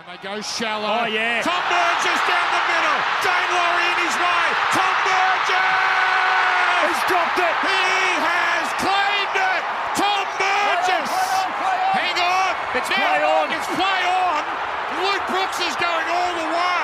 And they go shallow. Oh, yeah. Tom Burgess down the middle. Daine Laurie in his way. Tom Burgess! He's dropped it. He has claimed it. Tom Burgess. Hang on. It's Now, play on. It's play on. Luke Brooks is going all the way.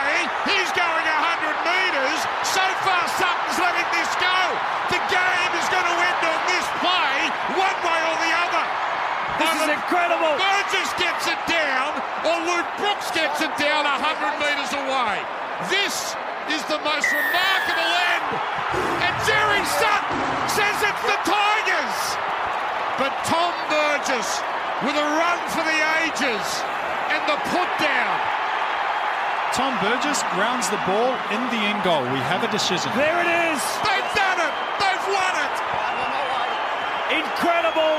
100 metres away. This is the most remarkable end. And Jerry Sutton says it's the Tigers. But Tom Burgess with a run for the ages and the put down. Tom Burgess grounds the ball in the end goal. We have a decision. There it is. They've done it. They've won it. Incredible.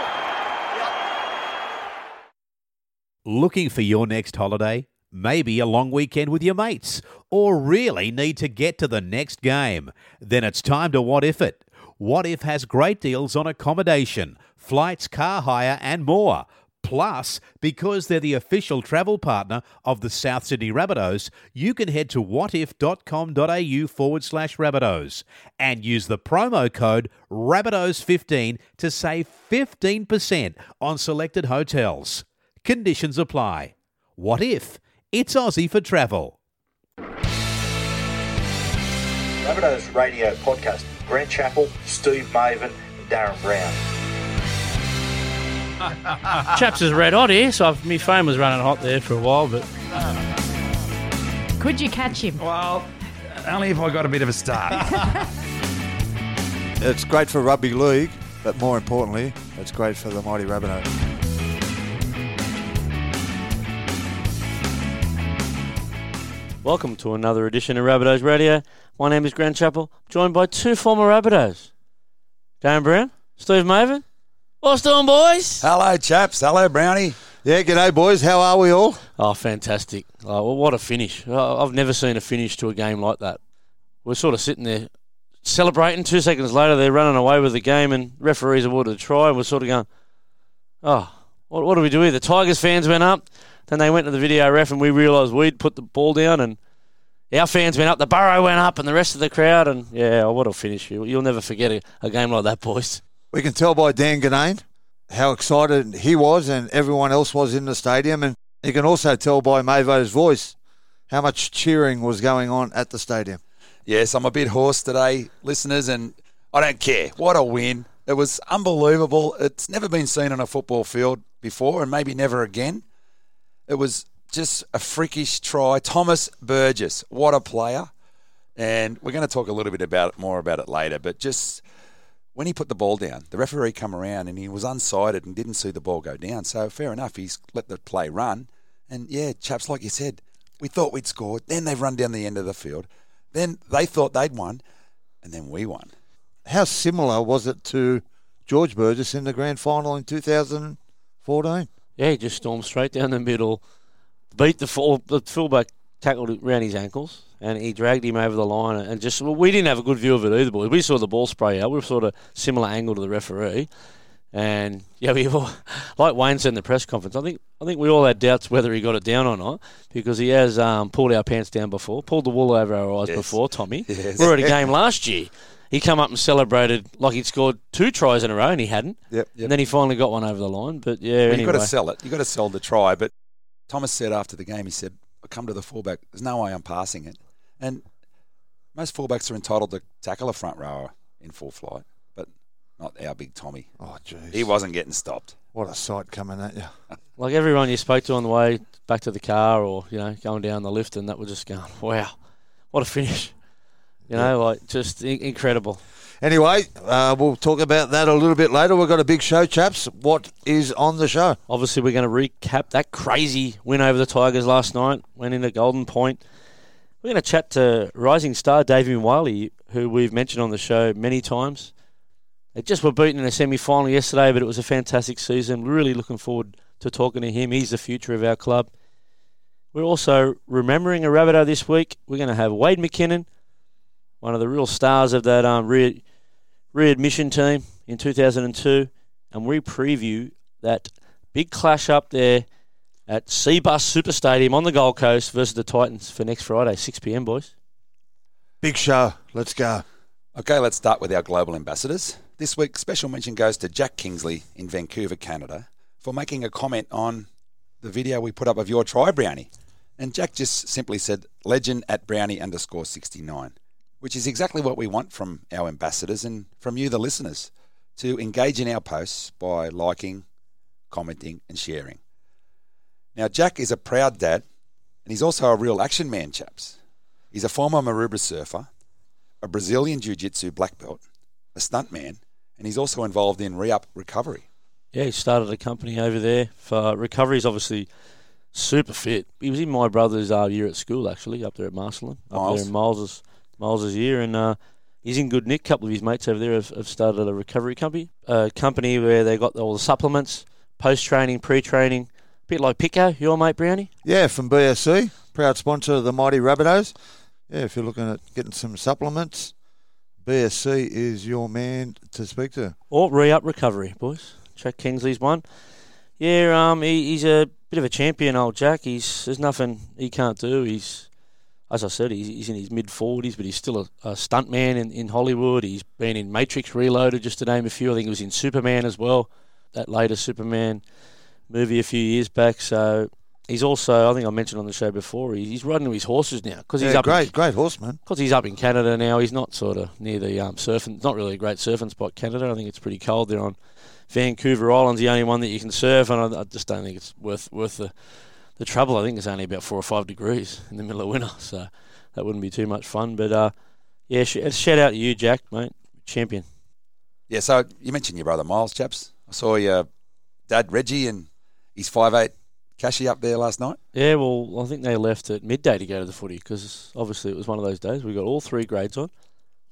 Looking for your next holiday? Maybe a long weekend with your mates? Or really need to get to the next game? Then it's time to Wotif It. Wotif has great deals on accommodation, flights, car hire, and more. Plus, because they're the official travel partner of the South Sydney Rabbitohs, you can head to wotif.com.au forward slash Rabbitohs and use the promo code Rabbitohs15 to save 15% on selected hotels. Conditions apply. What if? It's Aussie for travel. Rabbitohs Radio Podcast. Grant Chappell, Steve Mavin, and Darren Brown. Chaps is red hot here, so I've, my phone was running hot there for a while, but Could you catch him? Well, only if I got a bit of a start. It's great for rugby league, but more importantly, it's great for the mighty Rabbitohs. Welcome to another edition of Rabbitohs Radio. My name is Grant Chappell, joined by two former Rabbitohs. Darren Brown, Steve Mavin. What's doing, boys? Hello, chaps. Hello, Brownie. Yeah, g'day boys. How are we all? Oh, fantastic. Oh, well, what a finish. Oh, I've never seen a finish to a game like that. We're sort of sitting there celebrating. Two seconds later, they're running away with the game, and referees awarded a try, and we're sort of going, oh, what, what do we do here? The Tigers fans went up, then they went to the video ref, and we realised we'd put the ball down, and our fans went up, the Burrow went up, and the rest of the crowd, and yeah, oh, what a finish. You- You'll never forget a, a game like that, boys. We can tell by Dan Ginnane how excited he was and everyone else was in the stadium. And you can also tell by Mavo's voice how much cheering was going on at the stadium. Yes, I'm a bit hoarse today, listeners, and I don't care. What a win. It was unbelievable. It's never been seen on a football field before, and maybe never again. It was just a freakish try. Thomas Burgess, what a player. And we're going to talk a little bit about more about it later, but just when he put the ball down, the referee come around and he was unsighted and didn't see the ball go down. So fair enough, he's let the play run. And yeah, chaps, like you said, we thought we'd scored. Then they've run down the end of the field. Then they thought they'd won, and then we won. How similar was it to George Burgess in the grand final in 2014? Yeah, he just stormed straight down the middle, beat the full, the fullback tackled it around his ankles, and he dragged him over the line. And just well, we didn't have a good view of it either, boys. We saw the ball spray out. We were sort of similar angle to the referee, and yeah, we all, like Wayne said in the press conference. I think I think we all had doubts whether he got it down or not because he has um, pulled our pants down before, pulled the wool over our eyes Yes. before. Tommy, Yes. we were at a game last year. He come up and celebrated like he'd scored two tries in a row, and he hadn't. Yep. And then he finally got one over the line. But yeah, Well, anyway. You've got to sell it. You've got to sell the try. But Thomas said after the game, he said, I come to the fullback. There's no way I'm passing it. And most fullbacks are entitled to tackle a front rower in full flight, but not our big Tommy. Oh, jeez. He wasn't getting stopped. What a sight coming at you. Like everyone you spoke to on the way back to the car or, you know, going down the lift and that was just going, wow, what a finish. You know, like just in- incredible. Anyway, uh, we'll talk about that a little bit later. We've got a big show, chaps. What is on the show? Obviously, we're going to recap that crazy win over the Tigers last night, went into Golden Point. We're going to chat to rising star David Wiley, who we've mentioned on the show many times. They just were beaten in a semi final yesterday, but it was a fantastic season. We're really looking forward to talking to him. He's the future of our club. We're also remembering a Rabbitoh this week. We're going to have Wade McKinnon, one of the real stars of that um, re- readmission team in 2002, and we preview that big clash up there at Cbus Super Stadium on the Gold Coast versus the Titans for next Friday, 6 p.m. Boys. Big show. Let's go. Okay, let's start with our global ambassadors. This week, special mention goes to Jack Kingsley in Vancouver, Canada, for making a comment on the video we put up of your try, Brownie. And Jack just simply said, legend at Brownie underscore 69, which is exactly what we want from our ambassadors and from you, the listeners, to engage in our posts by liking, commenting, and sharing. Now, Jack is a proud dad, and he's also a real action man, chaps. He's a former Maroubra surfer, a Brazilian Jiu Jitsu black belt, a stuntman, and he's also involved in Re Up Recovery. Yeah, he started a company over there for recovery. He's obviously super fit. He was in my brother's uh, year at school, actually, up there at Marcellin, up Miles. there in Miles's, Miles's year. And uh, he's in good nick. A couple of his mates over there have, have started a recovery company, a company where they got all the supplements, post training, pre training, a bit like Pico, your mate Brownie. Yeah, from BSC, proud sponsor of the Mighty Rabbitohs. Yeah, if you're looking at getting some supplements, BSC is your man to speak to. Or re up recovery, boys. Jack Kingsley's one. Yeah, um, he, he's a bit of a champion, old Jack. He's there's nothing he can't do. He's, as I said, he's, he's in his mid forties, but he's still a, a stunt man in, in Hollywood. He's been in Matrix Reloaded, just to name a few. I think he was in Superman as well, that later Superman movie a few years back. So he's also, I think I mentioned on the show before, he, he's riding his horses now because he's yeah, up great, in, great horseman. because he's up in Canada now, he's not sort of near the um, surfing. It's not really a great surfing spot, Canada. I think it's pretty cold there on Vancouver Island's the only one that you can surf, and I, I just don't think it's worth worth the the trouble. I think is only about four or five degrees in the middle of winter, so that wouldn't be too much fun. But uh, yeah, sh- shout out to you, Jack, mate, champion. Yeah, so you mentioned your brother Miles, chaps. I saw your dad Reggie and his five eight Cashy up there last night. Yeah, well, I think they left at midday to go to the footy because obviously it was one of those days we got all three grades on. A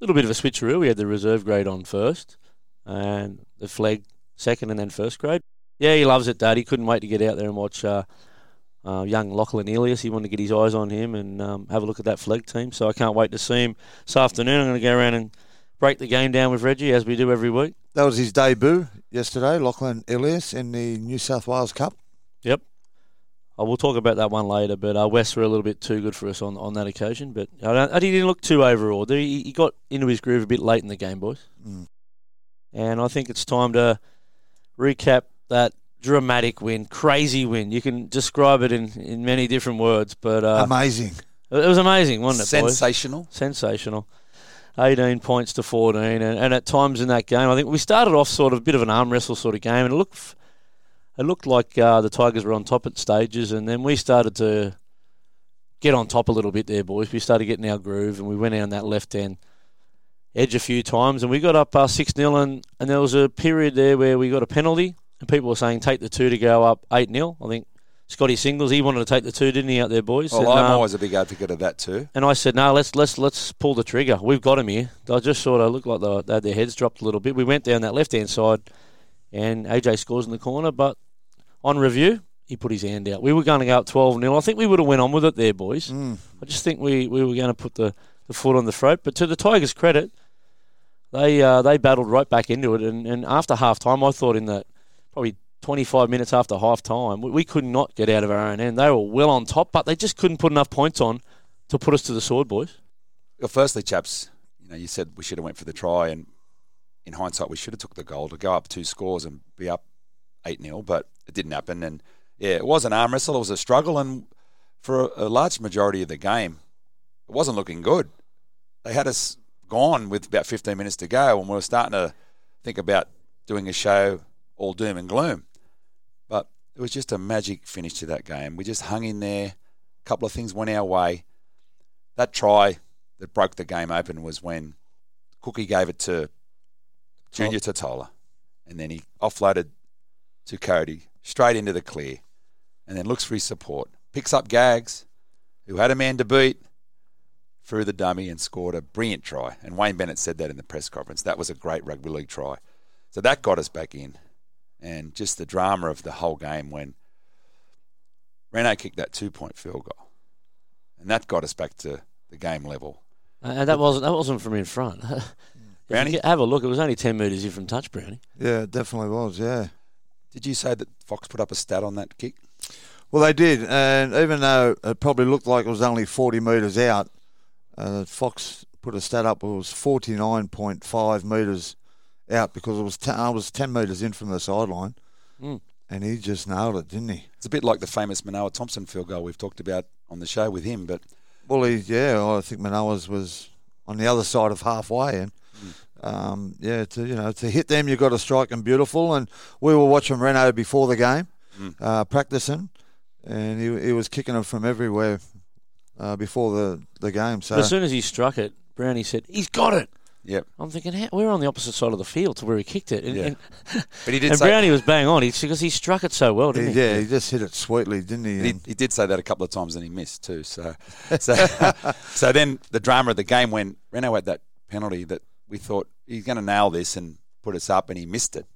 little bit of a switcheroo. We had the reserve grade on first, and the flag second, and then first grade. Yeah, he loves it, Dad. He couldn't wait to get out there and watch uh, uh, young Lachlan Ilias. He wanted to get his eyes on him and um, have a look at that flag team. So I can't wait to see him this afternoon. I'm going to go around and break the game down with Reggie as we do every week. That was his debut yesterday, Lachlan Ilias in the New South Wales Cup. Yep. I will talk about that one later, but uh, West were a little bit too good for us on, on that occasion. But I, don't, I didn't look too overawed. He, he got into his groove a bit late in the game, boys. Mm. And I think it's time to recap that dramatic win, crazy win. You can describe it in, in many different words, but uh, Amazing. it was amazing, wasn't it, boys? Sensational. sensational. 18 points to 14, and, and at times in that game, I think we started off sort of a bit of an arm wrestle sort of game, and it looked it looked like uh, the Tigers were on top at stages, and then we started to get on top a little bit there, boys. We started getting our groove, and we went down that left end edge a few times, and we got up uh, 6 0, and, and there was a period there where we got a penalty, and people were saying take the two to go up 8 0. I think Scotty Singles, he wanted to take the two, didn't he, out there, boys? Well, And, I'm um, always a big advocate of that too. and I said, no, let's let's let's pull the trigger. We've got him here. They just sort of looked like they, they had their heads dropped a little bit. We went down that left hand side, and AJ scores in the corner. But on review, he put his hand out. We were going to go up twelve 0 I think we would have went on with it there, boys. Mm. I just think we, we were going to put the, the foot on the throat. But to the Tigers' credit, they uh, they battled right back into it. And, and after half time, I thought in the probably 25 minutes after half time, we, we could not get out of our own end. They were well on top, but they just couldn't put enough points on to put us to the sword, boys. Well, firstly, chaps, you know, you said we should have went for the try, and in hindsight, we should have took the goal to go up two scores and be up eight 0 but it didn't happen. And yeah, it was an arm wrestle. It was a struggle, and for a, a large majority of the game, it wasn't looking good. They had us gone with about 15 minutes to go, and we were starting to think about doing a show all doom and gloom. But it was just a magic finish to that game. We just hung in there. A couple of things went our way. That try that broke the game open was when Cookie gave it to Junior Tatola, and then he offloaded to Cody straight into the clear, and then looks for his support. Picks up Gags, who had a man to beat, through the dummy and scored a brilliant try. And Wayne Bennett said that in the press conference. That was a great rugby league try. So that got us back in, and just the drama of the whole game when Reno kicked that two-point field goal, and that got us back to the game level. Uh, And that wasn't that wasn't from in front. Brownie? have a look. It was only ten metres in from touch, Brownie. Yeah, it definitely was, yeah. Did you say that Fox put up a stat on that kick? Well, they did, and even though it probably looked like it was only 40 metres out, uh, Fox put a stat up. It was 49.5 metres out because it was ten, I was 10 metres in from the sideline, Mm. and he just nailed it, didn't he? It's a bit like the famous Manoa Thompson field goal we've talked about on the show with him, but Well, he, yeah, I think Manoa's was on the other side of halfway, and Hmm. um, yeah, to you know to hit them, you've got to strike them beautiful. And we were watching Reno before the game, Hmm. uh, practicing, and he, he was kicking them from everywhere uh, before the, the game. So But as soon as he struck it, Brownie said, "He's got it." Yep. I'm thinking, how, we're on the opposite side of the field to where he kicked it, and, Yeah. and, but he did and say Brownie was bang on. He because he struck it so well, didn't he? yeah, he just hit it sweetly, didn't he? He, he did say that a couple of times and he missed too. So, so, so then the drama of the game when Reno had that penalty that we thought he's going to nail this and put us up, and he missed it,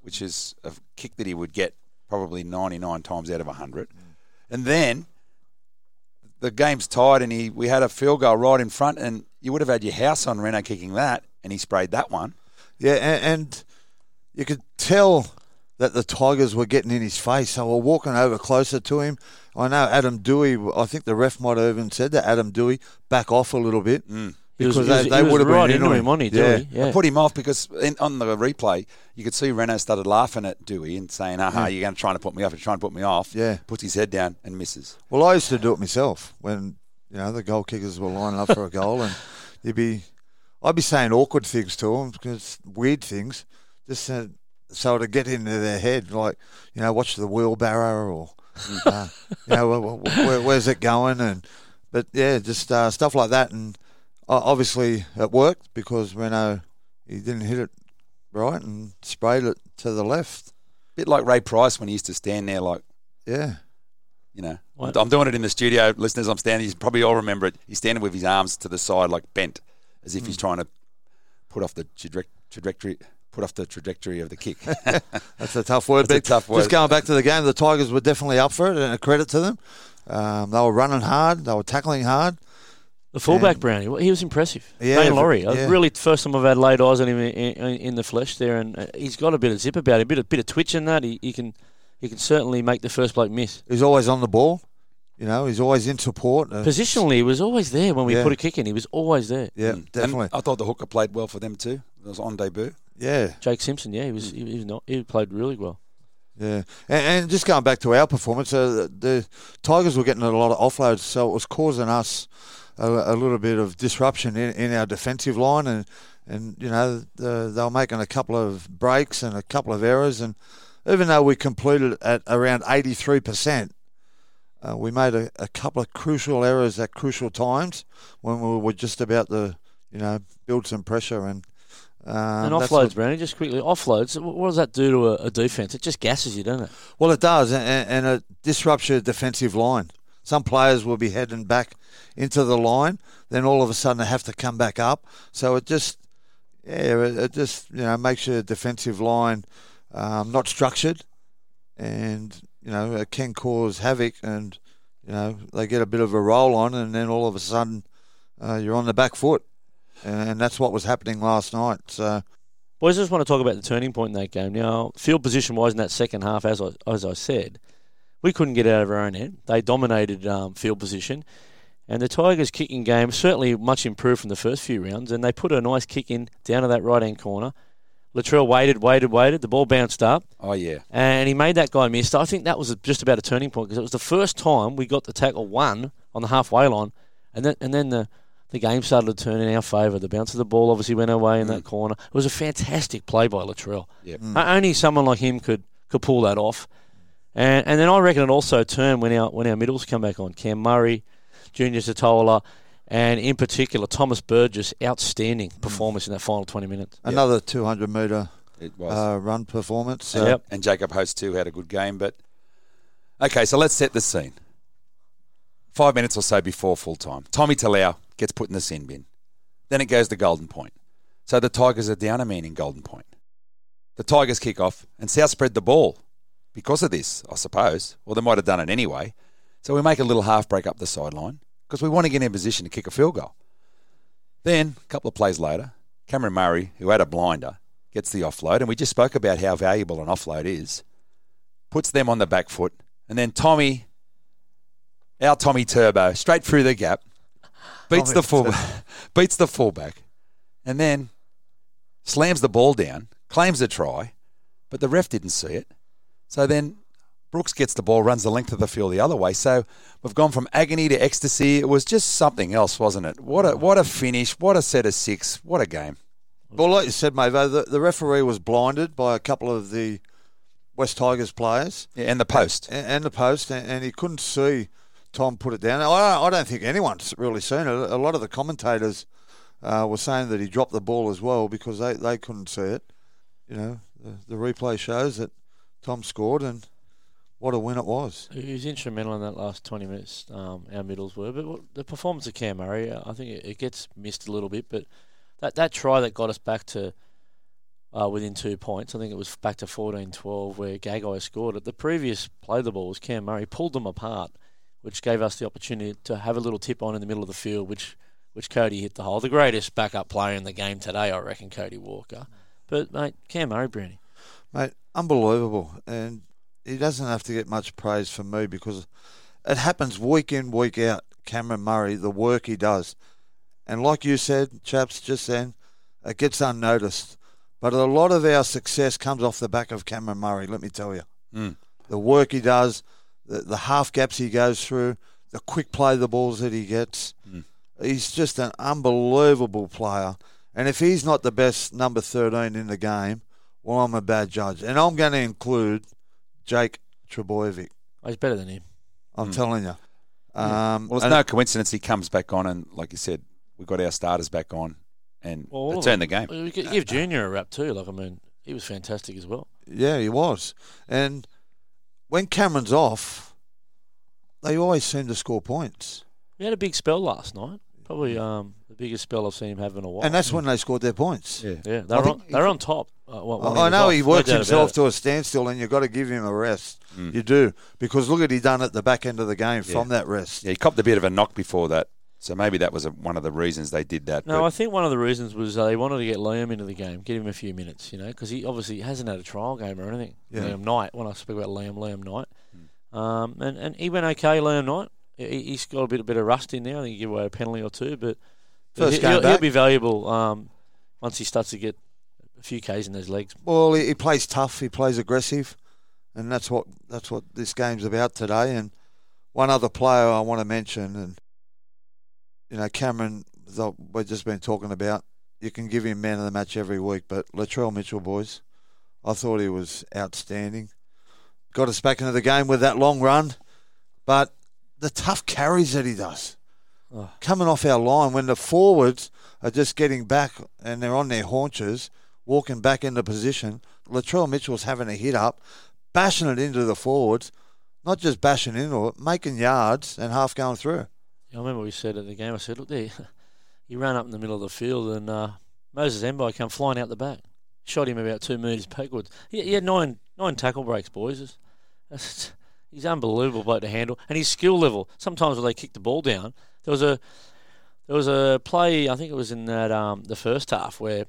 which is a kick that he would get probably 99 times out of 100. Mm. And then the game's tied, and he we had a field goal right in front, and you would have had your house on Reno kicking that, and he sprayed that one. Yeah, and, and you could tell that the Tigers were getting in his face. They were walking over closer to him. I know Adam Doueihi. I think the ref might have even said that Adam Doueihi back off a little bit mm. He was, because was, they, they would have right been into into him, wasn't he? Yeah. Doueihi? Yeah. I put him off because in, on the replay, you could see Reno started laughing at Doueihi and saying, aha, you're going to try to put me off. You're trying to put me off. Yeah. Puts his head down and misses. Well, I used to do it myself when you know the goal kickers were lining up for a goal, and you'd be, I'd be saying awkward things to them because weird things, just uh, so to get into their head, like you know, watch the wheelbarrow or uh, you know, where, where, where's it going, and but yeah, just uh, stuff like that, and uh, obviously it worked because Reno he didn't hit it right and sprayed it to the left. bit like Ray Price when he used to stand there like, Yeah. You know, What? I'm doing it in the studio. Listeners, I'm standing. You probably all remember it. He's standing with his arms to the side, like bent, as if he's Hmm. trying to put off the traje- trajectory, put off the trajectory of the kick. That's a tough word. That's a tough word. Just going back to the game, the Tigers were definitely up for it, and a credit to them. Um, they were running hard. They were tackling hard. The fullback And- Brownie, well, he was impressive. Yeah, Daine Laurie, yeah. really first time I've had laid eyes on him in, in, in the flesh there, and uh, he's got a bit of zip about him, a bit of bit of twitch in that. He, he can he can certainly make the first bloke miss. He's always on the ball. You know, he's always in support. Positionally, he was always there when we Yeah. put a kick in. He was always there. yeah, And definitely. I thought the hooker played well for them too. It was on debut. Yeah, Jake Simpson, yeah, he was he, he was not he played really well. yeah. And, and just going back to our performance, uh, the, the Tigers were getting a lot of offloads, so it was causing us a, a little bit of disruption in, in our defensive line, and and you know the, they were making a couple of breaks and a couple of errors, and even though we completed at around eighty three percent. Uh, we made a, a couple of crucial errors at crucial times when we were just about to, you know, build some pressure and. Um, and offloads, what- Brownie, just quickly offloads. What does that do to a, a defense? It just gasses you, doesn't it? Well, it does, and, and it disrupts your defensive line. Some players will be heading back into the line, then all of a sudden they have to come back up. So it just, yeah, it, it just you know makes your defensive line um, not structured, and you know it can cause havoc, and you know they get a bit of a roll on, and then all of a sudden uh, you're on the back foot, and that's what was happening last night. So Boys, I just want to talk about the turning point in that game. Now, field position wise in that second half, as I, as I said, we couldn't get out of our own end. They dominated um, field position. And the Tigers' kicking game certainly much improved from the first few rounds. And they put a nice kick in down to that right hand corner. Latrell waited, waited, waited. The ball bounced up. Oh yeah, And he made that guy miss. I think that was just about a turning point because it was the first time we got the tackle one on the halfway line. And then, and then the, the game started to turn in our favour. The bounce of the ball obviously went away in that mm. corner. It was a fantastic play by Latrell. Yep. O- Only someone like him could, could pull that off. And and then I reckon it also turned when our when our middles come back on. Cam Murray, Junior Tatola, and in particular Thomas Burgess, outstanding performance in that final twenty minutes. another 200 metre it was. uh, run performance. So Yep. and Jacob Host too had a good game. But okay, so let's set the scene. Five minutes or so before full time, Tommy Talau gets put in the sin bin. Then it goes to Golden Point. So the Tigers are down a man in Golden Point. The Tigers kick off, and South spread the ball because of this, I suppose. Well, they might have done it anyway. So we make a little half break up the sideline because we want to get in position to kick a field goal. Then, a couple of plays later, Cameron Murray, who had a blinder, gets the offload, and we just spoke about how valuable an offload is, puts them on the back foot, and then Tommy our Tommy Turbo, straight through the gap, beats the full, beats the fullback, and then slams the ball down, claims a try, but the ref didn't see it. So then Brooks gets the ball, runs the length of the field the other way. So we've gone from agony to ecstasy. It was just something else, wasn't it? What a what a finish! What a set of six! What a game! Well, like you said, Mavo, the, the referee was blinded by a couple of the West Tigers players Yeah, and the post. and, and the post, and, and he couldn't see Tom put it down. I, I don't think anyone's really seen it. A lot of the commentators uh, were saying that he dropped the ball as well because they, they couldn't see it. You know, the, the replay shows that Tom scored, and what a win it was. He was instrumental in that last 20 minutes, um, our middles were. But the performance of Cam Murray, uh, I think it, it gets missed a little bit. But that, that try that got us back to uh, within two points, I think it was back to 14 12 where Gagai scored it. The previous play the ball was Cam Murray, pulled them apart, which gave us the opportunity to have a little tip on in the middle of the field, which, which Cody hit the hole. The greatest backup player in the game today, I reckon, Cody Walker. But, mate, Cam Murray, Brownie. Mate, unbelievable. And he doesn't have to get much praise from me because it happens week in, week out. Cameron Murray, the work he does. And like you said, chaps, just then, it gets unnoticed. But a lot of our success comes off the back of Cameron Murray, let me tell you. Mm. The work he does, the, the half gaps he goes through, the quick play of the balls that he gets. Mm. He's just an unbelievable player. And if he's not the best number 13 in the game, well, I'm a bad judge. And I'm going to include Jake Trbojevic. Oh, he's better than him. I'm Mm. telling you. Um, Well, it's no coincidence he comes back on, and like you said, we got our starters back on, and Well, all it turned the game. Well, We could give Junior a rap too. Like I mean, he was fantastic as well. Yeah, he was. And when Cameron's off, they always seem to score points. He had a big spell last night. Probably um, the biggest spell I've seen him have in a while. And that's when they scored their points. Yeah. yeah, they're, on, they were on top. Uh, when- when I, I know off. he No worked doubt himself to a standstill, and you've got to give him a rest. Mm. You do. Because look at he done at the back end of the game Yeah. from that rest. Yeah, he copped a bit of a knock before that, so maybe that was a, one of the reasons they did that. No, but- I think one of the reasons was uh, they wanted to get Liam into the game, give him a few minutes, you know, because he obviously hasn't had a trial game or anything. Yeah. Liam Knight, when I speak about Liam, Liam Knight, um, and and he went okay, Liam Knight. He, has got a bit a bit of rust in there. I think he gave away a penalty or two, but First he, game back. be valuable um, once he starts to get a few k's in those legs. Well, he, he plays tough. He plays aggressive, and that's what that's what this game's about today. And one other player I want to mention, and you know, Cameron, that we've just been talking about. You can give him man of the match every week, but Latrell Mitchell, boys, I thought he was outstanding. Got us back into the game with that long run, but the tough carries that he does Oh. coming off our line when the forwards are just getting back and they're on their haunches, walking back into position. Latrell Mitchell's having a hit up, bashing it into the forwards, not just bashing into it, making yards and half going through. I remember we said at the game, I said, look there, he ran up in the middle of the field and uh, Moses Mbye come flying out the back. Shot him about two metres backwards. He, he had nine nine tackle breaks, boys. That's- he's unbelievable bloke to handle. And his skill level, sometimes when they kick the ball down, there was a there was a play, I think it was in that um, the first half, where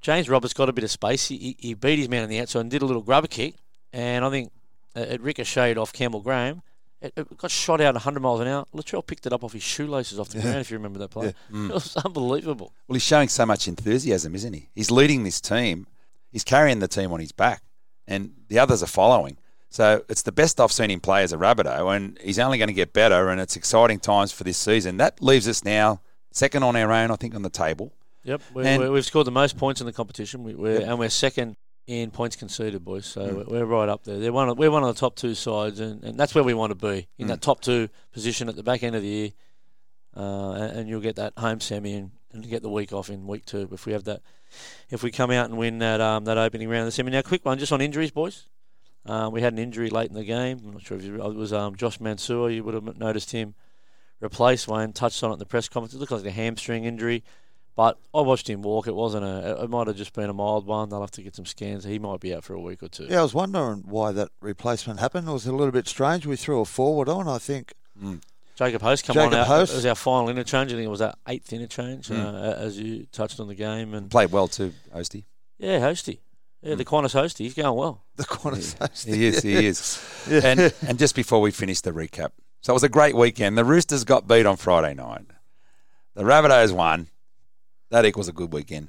James Roberts got a bit of space. He, he, he beat his man on the outside and did a little grubber kick. And I think uh, it ricocheted off Campbell Graham. It, it got shot out 100 miles an hour. Latrell picked it up off his shoelaces off the Yeah. ground, if you remember that play. Mm. It was unbelievable. Well, he's showing so much enthusiasm, isn't he? He's leading this team. He's carrying the team on his back, and the others are following. So it's the best I've seen him play as a Rabbitoh, and he's only going to get better. And it's exciting times for this season. That leaves us now second on our own, I think, on the table. Yep, we, we've scored the most points in the competition, we, we're, Yep. and we're second in points conceded, boys. So Mm. we're, we're right up there. They're one of, we're one of the top two sides, and, and that's where we want to be in Mm. that top two position at the back end of the year. Uh, and, and you'll get that home semi and, and get the week off in week two if we have that. If we come out and win that um, that opening round of the semi. Now, quick one just on injuries, boys. Uh, we had an injury late in the game. I'm not sure if you, it was um, Josh Mansour. You would have noticed him replaced. Wayne touched on it in the press conference. It looked like a hamstring injury. But I watched him walk. It wasn't a. It might have just been a mild one. They'll have to get some scans. He might be out for a week or two. Yeah, I was wondering why that replacement happened. It was a little bit strange. We threw a forward on, I think. Jacob Host come Jacob on out. Host. It was our final interchange. I think it was our eighth interchange, Mm. uh, as you touched on the game. And Played well too, Osty. yeah, Hosty. Yeah, the Qantas host, he's going well. The Qantas. He is, he is. And and just before we finish the recap, so it was a great weekend. The Roosters got beat on Friday night. The Rabbitohs won. That equals a good weekend.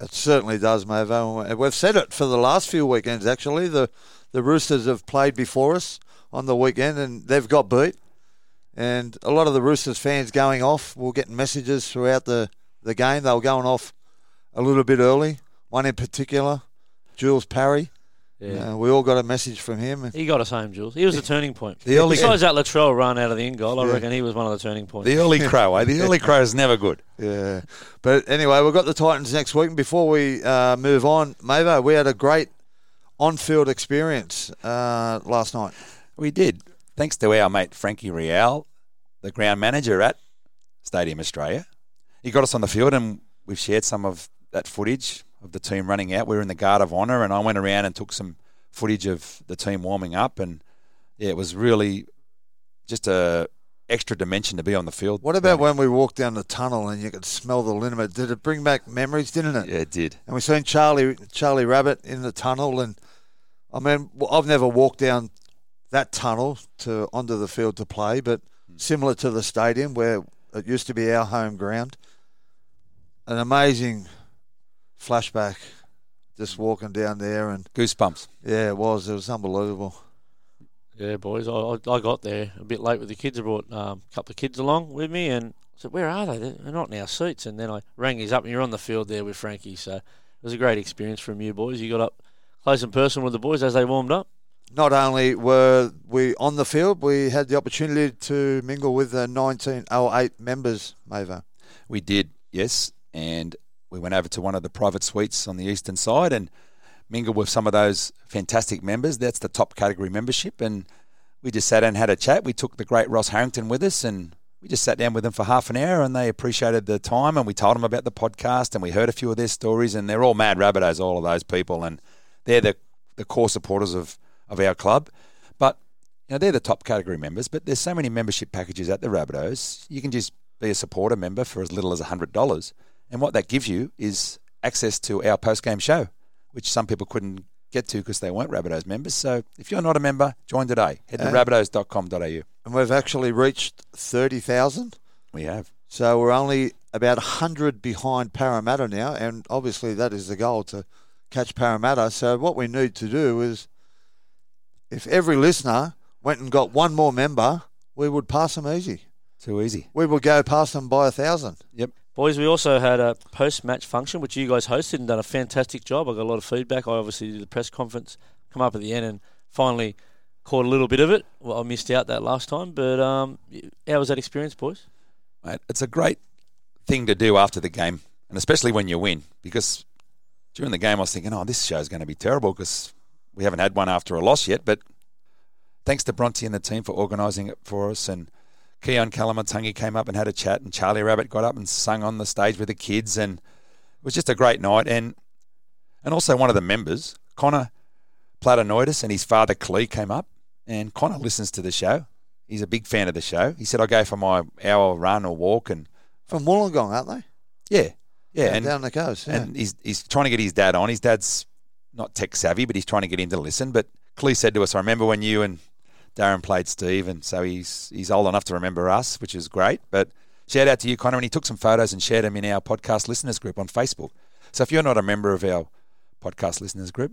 It certainly does, Mavo. We've said it for the last few weekends, actually. The the Roosters have played before us on the weekend and they've got beat. And a lot of the Roosters fans going off were getting messages throughout the, the game. They were going off a little bit early. One in particular, Jules Parry. Yeah. Uh, we all got a message from him. He got us home, Jules. He was the turning point. The early- Besides that Latrell run out of the end goal, I Yeah. reckon he was one of the turning points. The early crow, eh? The early crow is never good. Yeah. But anyway, we've got the Titans next week. And before we uh, move on, Mavo, we had a great on field experience uh, last night. We did. Thanks to our mate Frankie Rial, the ground manager at Stadium Australia. He got us on the field and we've shared some of that footage of the team running out. We were in the Guard of Honour and I went around and took some footage of the team warming up and yeah, it was really just a extra dimension to be on the field. What about when we walked down the tunnel and you could smell the liniment? Did it bring back memories, didn't it? Yeah, it did. And we seen Charlie Charlie Rabbit in the tunnel, and I mean, I've never walked down that tunnel to onto the field to play, but hmm. similar to the stadium where it used to be our home ground, an amazing flashback. Just walking down there, and Goosebumps. yeah, it was. It was unbelievable. Yeah, boys. I, I I got there a bit late with the kids. I brought um, a couple of kids along with me and I said, Where are they? They're not in our seats. And then I rang his up and you're on the field there with Frankie. So it was a great experience from you boys. You got up close and personal with the boys as they warmed up. Not only were we on the field, we had the opportunity to mingle with the 1908 members, Mavo. We did, yes. And we went over to one of the private suites on the eastern side and mingled with some of those fantastic members. That's the top category membership. And we just sat and had a chat. We took the great Ross Harrington with us and we just sat down with them for half an hour and they appreciated the time and we told them about the podcast and we heard a few of their stories and they're all mad rabbitohs, all of those people. And they're the, the core supporters of, of our club. But you know, they're the top category members, but there's so many membership packages at the Rabbitohs. You can just be a supporter member for as little as $100. And what that gives you is access to our post game show, which some people couldn't get to because they weren't Rabbitohs members. So if you're not a member, join today. Head to Uh, rabbitohs.com.au. And we've actually reached 30,000. We have. So we're only about 100 behind Parramatta now, and obviously that is the goal to catch Parramatta. So what we need to do is, if every listener went and got one more member, we would pass them easy. Too easy. We would go past them by a thousand. Yep. Boys, we also had a post match function which you guys hosted and done a fantastic job. I got a lot of feedback. I obviously did the press conference, come up at the end and finally caught a little bit of it. Well, I missed out that last time, but um, how was that experience, boys? Mate, it's a great thing to do after the game, and especially when you win, because during the game I was thinking, oh, this show's going to be terrible because we haven't had one after a loss yet. But thanks to Bronte and the team for organising it for us, and Keaon Koloamatangi came up and had a chat, and Charlie Rabbit got up and sung on the stage with the kids, and it was just a great night. And and also one of the members, Connor Platanoidis, and his father Clee came up, and Connor listens to the show. He's a big fan of the show. He said, I go for my hour run or walk, and From Wollongong, aren't they? yeah, yeah, Down- and, down the coast. Yeah. and he's he's trying to get his dad on. His dad's not tech savvy, but he's trying to get him to listen. But Clee said to us, "I remember when you and Darren played Steve, and so he's he's old enough to remember us, which is great." But shout out to you, Connor, and he took some photos and shared them in our podcast listeners group on Facebook. So if you're not a member of our podcast listeners group,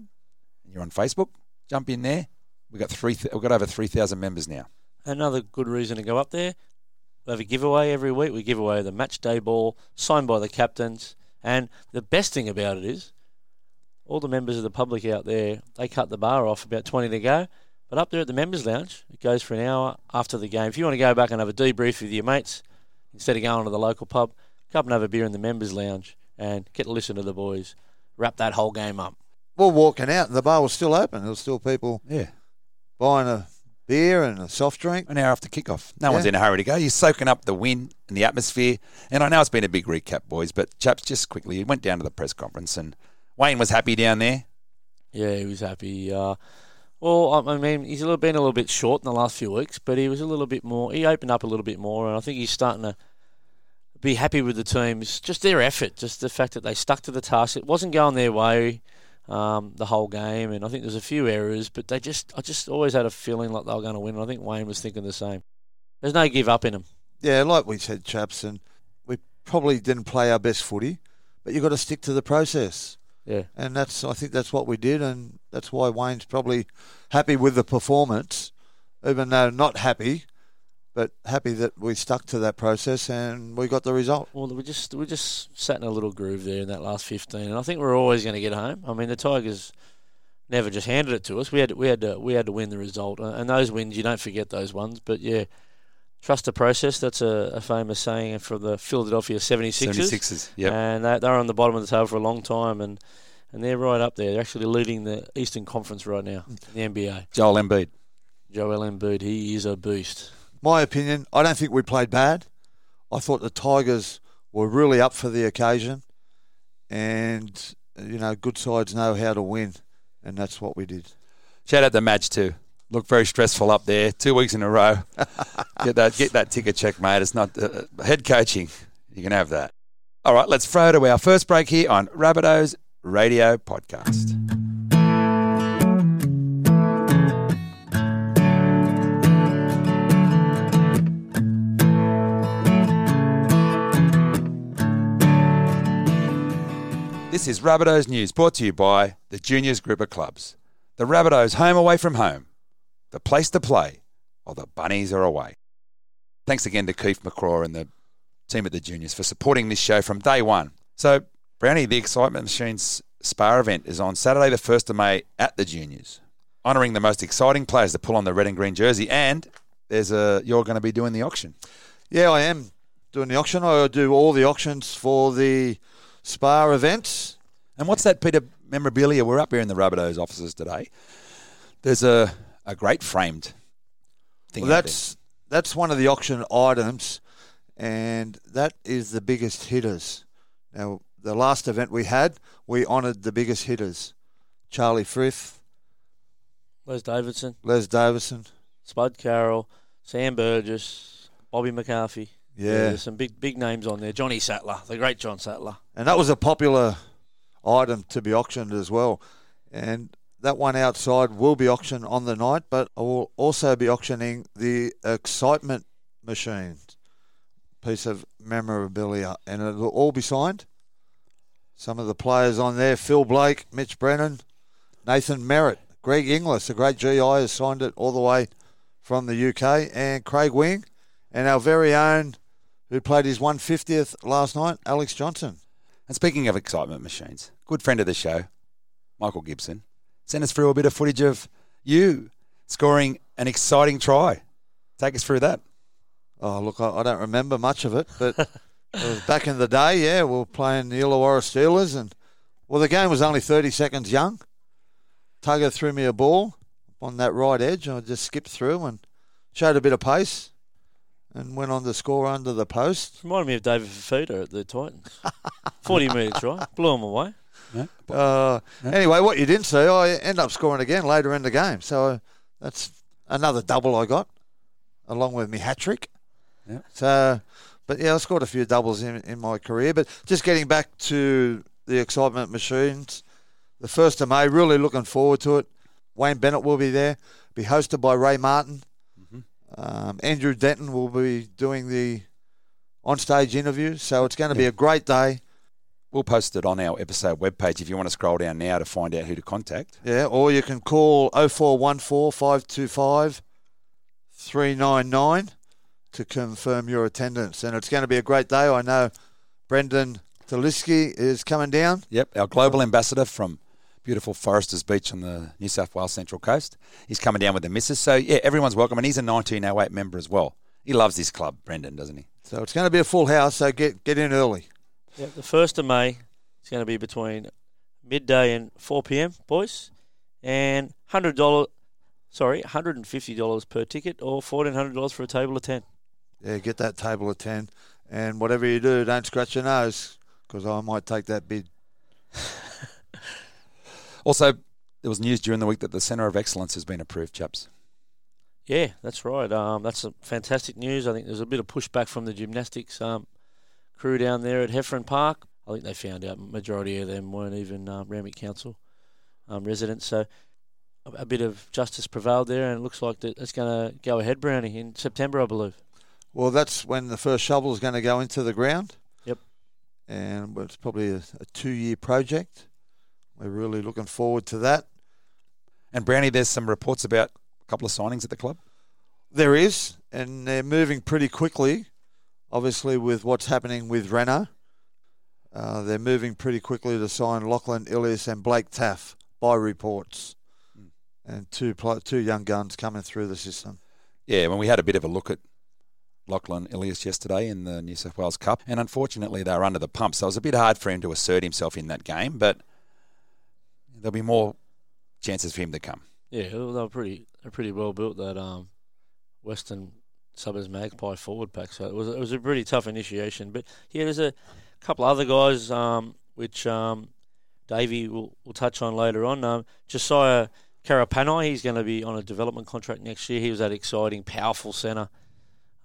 and you're on Facebook, jump in there. We got three. We've got over three thousand members now. Another good reason to go up there. We have a giveaway every week. We give away the match day ball signed by the captains. And the best thing about it is, all the members of the public out there, they cut the bar off about 20 to go. But up there at the members' lounge, it goes for an hour after the game. If you want to go back and have a debrief with your mates, instead of going to the local pub, come and have a beer in the members' lounge and get to listen to the boys wrap that whole game up. We're walking out, and the bar was still open. There was still people Yeah, buying a beer and a soft drink. an hour after kickoff. No one's in a hurry to go. You're soaking up the win and the atmosphere. And I know it's been a big recap, boys, but chaps, just quickly, you went down to the press conference and Wayne was happy down there. Yeah, he was happy. Uh, well, I mean, he's a little, been a little bit short in the last few weeks, but he was a little bit more. He opened up a little bit more, and I think he's starting to be happy with the teams. Just their effort, just the fact that they stuck to the task. It wasn't going their way. um, the whole game, and I think there's a few errors, but they just I just always had a feeling like they were going to win, and I think Wayne was thinking the same. There's no give up in them. Yeah, like we said, chaps, and we probably didn't play our best footy, but you've got to stick to the process. Yeah. And that's I think that's what we did, and that's why Wayne's probably happy with the performance, even though not happy, but happy that we stuck to that process and we got the result. Well, we just we just sat in a little groove there in that last 15, and I think we're always going to get home. I mean, the Tigers never just handed it to us. We had we had to, we had to win the result, and those wins you don't forget those ones. But yeah, trust the process. That's a, a famous saying from the Philadelphia 76ers. 76ers, yep. And they, they're on the bottom of the table for a long time, and and they're right up there. They're actually leading the Eastern Conference right now, in the NBA. Joel Embiid. Joel Embiid, he is a beast. My opinion, I don't think we played bad. I thought the Tigers were really up for the occasion, and you know, good sides know how to win, and that's what we did. Shout out to Madge too. Look very stressful up there. Two weeks in a row. get that get that ticket check, mate. It's not uh, head coaching. You can have that. All right, let's throw to our first break here on Rabbitohs Radio Podcast. This is Rabbitohs News brought to you by the Juniors Group of Clubs. The Rabbitohs home away from home, the place to play while the Bunnies are away. Thanks again to Keith McCraw and the team at the Juniors for supporting this show from day one. So, Brownie, the Excitement Machines Spar event is on Saturday, the 1st of May at the Juniors, honouring the most exciting players to pull on the red and green jersey. And there's a you're going to be doing the auction. Yeah, I am doing the auction. I do all the auctions for the Spar events. And what's that, Peter? Memorabilia. We're up here in the Rabbitohs offices today. There's a, a great framed thing. Well, out that's that's one of the auction items, and that is the biggest hitters. Now, the last event we had, we honoured the biggest hitters: Charlie Frith, Les Davidson, Les Davison. Spud Carroll, Sam Burgess, Bobby McCarthy. Yeah. there's some big big names on there. Johnny Sattler, the great John Sattler. And that was a popular item to be auctioned as well. And that one outside will be auctioned on the night, but I will also be auctioning the excitement machine piece of memorabilia, and it'll all be signed. Some of the players on there: Phil Blake, Mitch Brennan, Nathan Merritt, Greg Inglis, the great GI, has signed it all the way from the UK, and Craig Wing, and our very own, who played his 150th last night, Alex Johnson. And speaking of excitement machines, good friend of the show, Michael Gibson, sent us through a bit of footage of you scoring an exciting try. Take us through that. Oh, look, I, I don't remember much of it, but it was uh, back in the day, yeah, we were playing the Illawarra Steelers, and, well, the game was only 30 seconds young. Tugger threw me a ball on that right edge, and I just skipped through and showed a bit of pace and went on to score under the post. Reminded me of David Fifita at the Titans. 40 metre try, blew him away. Uh, Anyway, what you didn't see, I end up scoring again later in the game. So that's another double I got, along with my hat trick. Yeah. So, but yeah, I scored a few doubles in, in my career. But just getting back to the excitement machines, the first of May, really looking forward to it. Wayne Bennett will be there, be hosted by Ray Martin. Um, Andrew Denton will be doing the on-stage interview. So it's going to be a great day. We'll post it on our episode webpage if you want to scroll down now to find out who to contact. Yeah, or you can call 0414 525 399 to confirm your attendance. And it's going to be a great day. I know Brendan Taliski is coming down. Yep, our global ambassador from beautiful Forresters Beach on the New South Wales Central Coast. He's coming down with the missus. So, yeah, everyone's welcome. And he's a 1908 member as well. He loves this club, Brendan, doesn't he? So it's going to be a full house, so get, get in early. Yep, the 1st of May is going to be between midday and 4 p.m., boys. And $100, sorry, $150 per ticket or $1,400 for a table of 10. Yeah, get that table of 10. And whatever you do, don't scratch your nose because I might take that bid. Also, there was news during the week that the Centre of Excellence has been approved, chaps. Yeah, that's right. Um, that's a fantastic news. I think there's a bit of pushback from the gymnastics um, crew down there at Heffron Park. I think they found out majority of them weren't even uh, Randwick Council um, residents. So a, a bit of justice prevailed there, and it looks like that it's going to go ahead, Brownie, in September, I believe. Well, that's when the first shovel is going to go into the ground. Yep. And it's probably a, a two-year project. We're really looking forward to that. And Brownie, there's some reports about a couple of signings at the club. There is, and they're moving pretty quickly. Obviously, with what's happening with Reno, uh, they're moving pretty quickly to sign Lachlan Ilias and Blake Taaffe by reports, Mm. and two pl- two young guns coming through the system. Yeah, when we had a bit of a look at Lachlan Ilias yesterday in the New South Wales Cup, and unfortunately they were under the pump, so it was a bit hard for him to assert himself in that game. But there'll be more chances for him to come. Yeah, they were pretty they're pretty well built that um, Western Suburbs Magpie forward pack. So it was it was a pretty tough initiation. But yeah, there's a couple other guys um, which um, Davey will, will touch on later on. Um, Josiah Karapani, he's going to be on a development contract next year. He was that exciting, powerful centre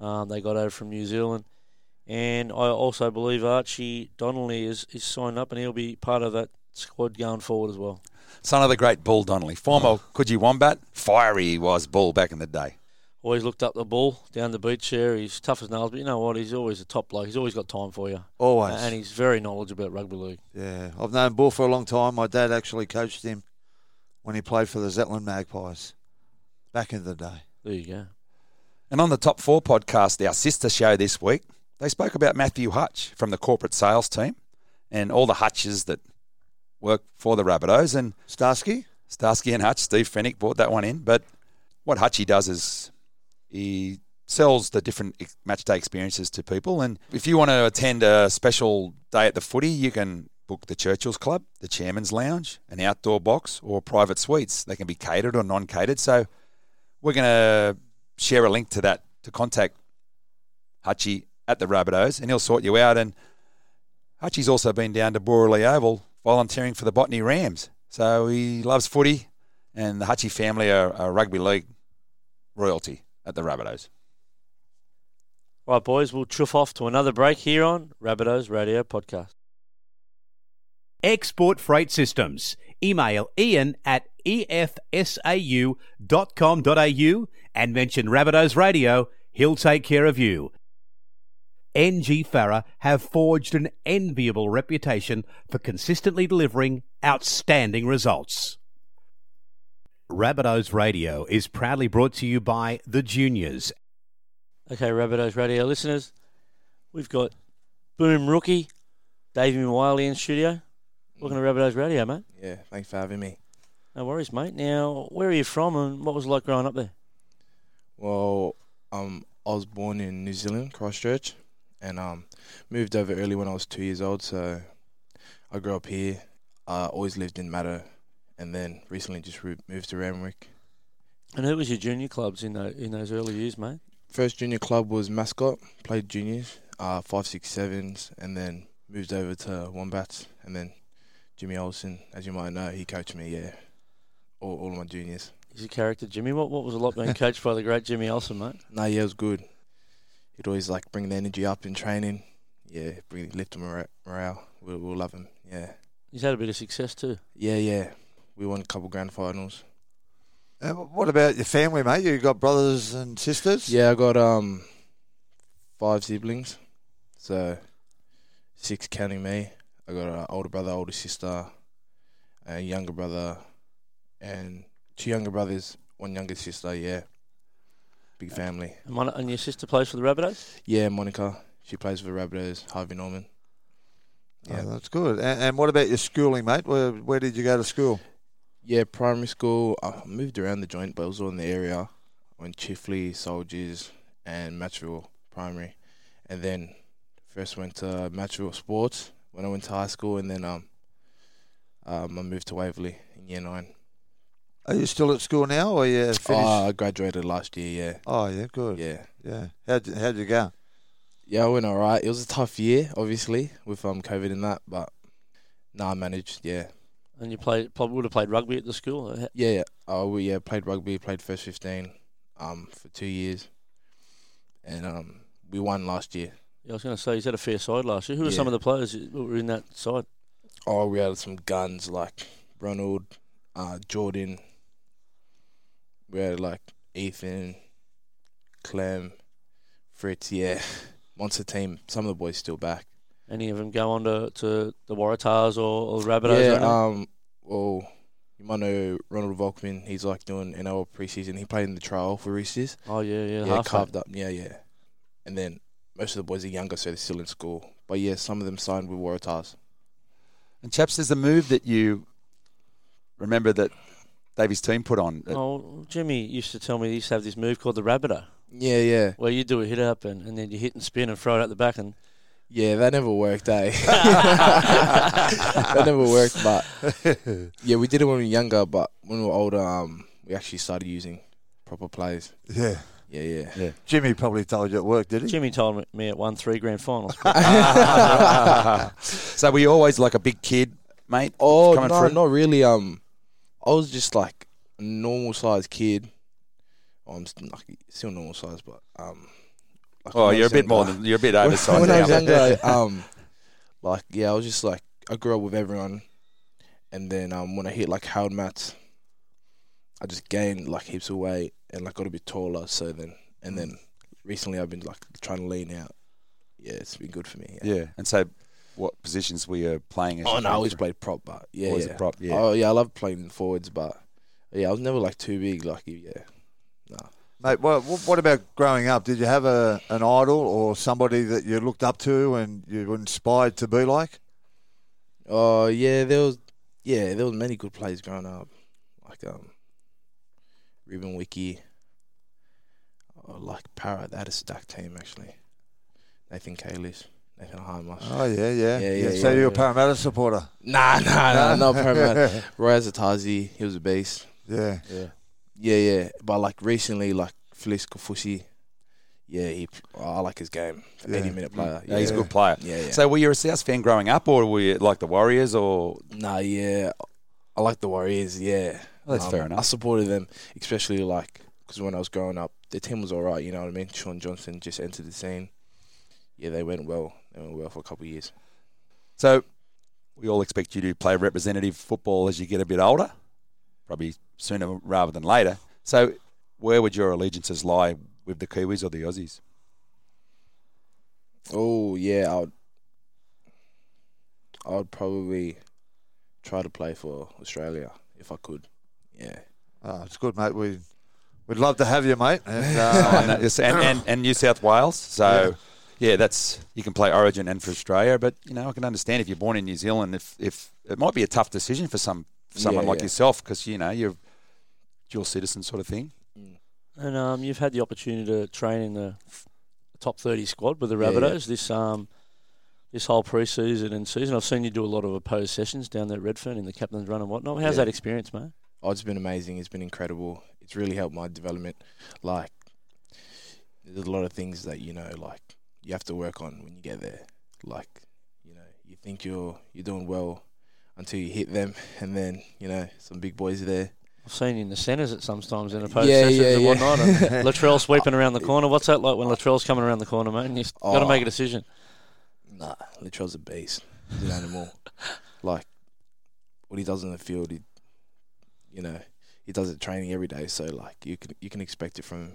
um, they got over from New Zealand. And I also believe Archie Donnelly is, is signed up and he'll be part of that squad going forward as well. Son of the great Bull Donnelly, former Coogee Wombat, fiery he was Bull back in the day. Always looked up the ball down the beach there. He's tough as nails, but you know what? He's always a top bloke. He's always got time for you. Always. And he's very knowledgeable about rugby league. Yeah, I've known Bull for a long time. My dad actually coached him when he played for the Zetland Magpies back in the day. There you go. And on the Top Four podcast, our sister show this week, they spoke about Matthew Hutch from the corporate sales team and all the Hutches that work for the Rabbitohs. And Starsky? Starsky and Hutch, Steve Fennick brought that one in. But what Hutchie does is he sells the different match day experiences to people. And if you want to attend a special day at the footy, you can book the Churchill's Club, the Chairman's Lounge, an outdoor box, or private suites. They can be catered or non catered. So we're going to share a link to that to contact Hutchie at the Rabbitohs, and he'll sort you out. And Hutchie's also been down to Borley Oval volunteering for the Botany Rams. So he loves footy, and the Hutchie family are, are rugby league royalty at the Rabbitohs. Right, boys, we'll chuff off to another break here on Rabbitohs Radio Podcast. Export Freight Systems. Email ian at efsau.com.au and mention Rabbitohs Radio. He'll take care of you. NG Farah have forged an enviable reputation for consistently delivering outstanding results. Rabbitohs Radio is proudly brought to you by the Juniors Okay, Rabbitohs Radio listeners, we've got Boom Rookie, Davvy Moale in studio. Welcome to Rabbitohs Radio, mate. Yeah, thanks for having me. No worries, mate. Now, where are you from and what was it like growing up there? Well, um, I was born in New Zealand, Christchurch, and um, moved over early when I was two years old. So I grew up here. I always lived in Matter, and then recently just re- moved to Randwick. And who was your junior clubs in, the, in those early years, mate? First junior club was Mascot. Played juniors, uh, five, six, sevens, and then moved over to Wombats, and then Jimmy Olsen, as you might know, he coached me. Yeah, all, all of my juniors. He's a character, Jimmy. What what was it like being coached by the great Jimmy Olsen, mate? No, yeah, it was good. He'd always like bring the energy up in training. Yeah, bring lift the mora- morale. We'll, we'll love him. Yeah, He's had a bit of success too. yeah, yeah. We won a couple grand finals. Uh, what about your family, mate? You got brothers and sisters? Yeah, I got um five siblings, so six counting me. I got an older brother, older sister, a younger brother, and two younger brothers, one younger sister. Yeah, big family. And, Mon- and your sister plays for the Rabbitohs? Yeah, Monica, she plays for the Rabbitohs. Harvey Norman. Yeah, that's good. And, and what about your schooling, mate? Where where did you go to school? Yeah, primary school. I moved around the joint, but it was all in the area. I went Chifley, Soldiers, and Matraville Primary, and then first went to Matraville Sports when I went to high school, and then um, um I moved to Waverley in year nine. Are you still at school now, or you finished? Oh, I graduated last year. Yeah. Oh, yeah, good. Yeah, yeah. How'd you, how'd you go? yeah. I went all right. It was a tough year, obviously, with um COVID and that, but no, I managed. Yeah, And you played probably would have played rugby at the school. Uh, yeah, yeah. Oh, we yeah played rugby, played first fifteen, um, for two years, and um, we won last year. Yeah, I was going to say he's had a fair side last year. Who were some of the players who were in that side? Oh, we had some guns like Ronald, uh, Jordan. We had like Ethan, Clem, Fritz. Yeah, monster team. Some of the boys still back. Any of them go on to, to the Waratahs or, or the Rabbitohs? yeah. right? Um. Well, you might know Ronald Volkman. He's like doing NRL preseason. He played in the trial for Roosters. oh yeah, yeah, yeah, carved up. Yeah, yeah. And then most of the boys are younger, so they're still in school. But yeah, some of them signed with Waratahs. And chaps, there's a move that you remember that Davy's team put on. Oh, Jimmy used to tell me he used to have this move called the Rabbiter, Yeah, yeah, where you do a hit up and, and then you hit and spin and throw it out the back and yeah. That never worked, eh? that never worked. But yeah, we did it when we were younger. But when we were older, um, we actually started using proper plays. Yeah. Yeah, yeah. yeah. Jimmy probably told you it worked, did he? Jimmy told me- me it won three grand finals. so were you always like a big kid, mate? Oh coming no, through? not really. Um, I was just like a normal sized kid. Oh, I'm like, still normal size, but um. Like Oh, you're a was bit more than you're a bit oversized. when I was now. younger, um, like yeah, I was just like I grew up with everyone, and then um, when I hit like Harold Matts, I just gained like heaps of weight and like got a bit taller. So then, and then recently I've been like trying to lean out. Yeah, it's been good for me. Yeah. Yeah, and so what positions were you playing? As Oh no, I always played prop, but yeah, Always a yeah. prop, yeah. Oh yeah, I love playing forwards, but yeah, I was never like too big. Like yeah, no. Mate, what, what about growing up? Did you have a an idol or somebody that you looked up to and you were inspired to be like? Oh yeah, there was yeah, there was many good players growing up, like um, Ruben Wiki, or like Parrot. They had a stacked team actually. Nathan Cayless, Nathan Hindmarsh. Oh yeah, yeah, Yeah, yeah, So yeah, you're a yeah. Parramatta supporter? Nah, nah, nah, not Parramatta. Roy Asotasi, he was a beast. Yeah. yeah. Yeah, yeah. But like recently, like Felise Kaufusi, yeah, he. I like his game. Yeah. Eighty minute player. Yeah, he's a good player. Yeah, yeah. So were you a South fan growing up, or were you like the Warriors, or Nah, yeah. I like the Warriors. Yeah, Well, that's Um, fair enough. I supported them, especially like because when I was growing up, the team was all right. You know what I mean? Shaun Johnson just entered the scene. Yeah, they went well. They went well for a couple of years. So we all expect you to play representative football as you get a bit older, probably sooner rather than later. So where would your allegiances lie with the Kiwis or the Aussies? Oh yeah, I would. I would probably try to play for Australia if I could. Yeah. Oh, it's good, mate. We we'd love to have you, mate. And, uh, and, and, and, and New South Wales. So, yeah. that's you can play Origin and for Australia. But you know, I can understand if you're born in New Zealand, if if it might be a tough decision for some for someone Yeah, like yeah. yourself because you know you're dual citizen sort of thing. And um, you've had the opportunity to train in the top 30 squad with the Yeah, yeah. Rabbitohs this um this whole pre-season and season. I've seen you do a lot of opposed sessions down there at Redfern in the captain's run and whatnot. How's Yeah. that experience, mate? Oh, it's been amazing. It's been incredible. It's really helped my development. Like, there's a lot of things that you know, like you have to work on when you get there. Like, you know, you think you're you're doing well until you hit them, and then you know some big boys are there. I've seen you in the centres at sometimes in opposed Yeah, sessions yeah, and yeah. whatnot. And Latrell sweeping around the oh. corner. What's that like when Latrell's coming around the corner, mate? And you've got to Oh. make a decision. Nah, Latrell's a beast. He's an animal. like what he does in the field, he, you know, he does it training every day. So like you can you can expect it from him.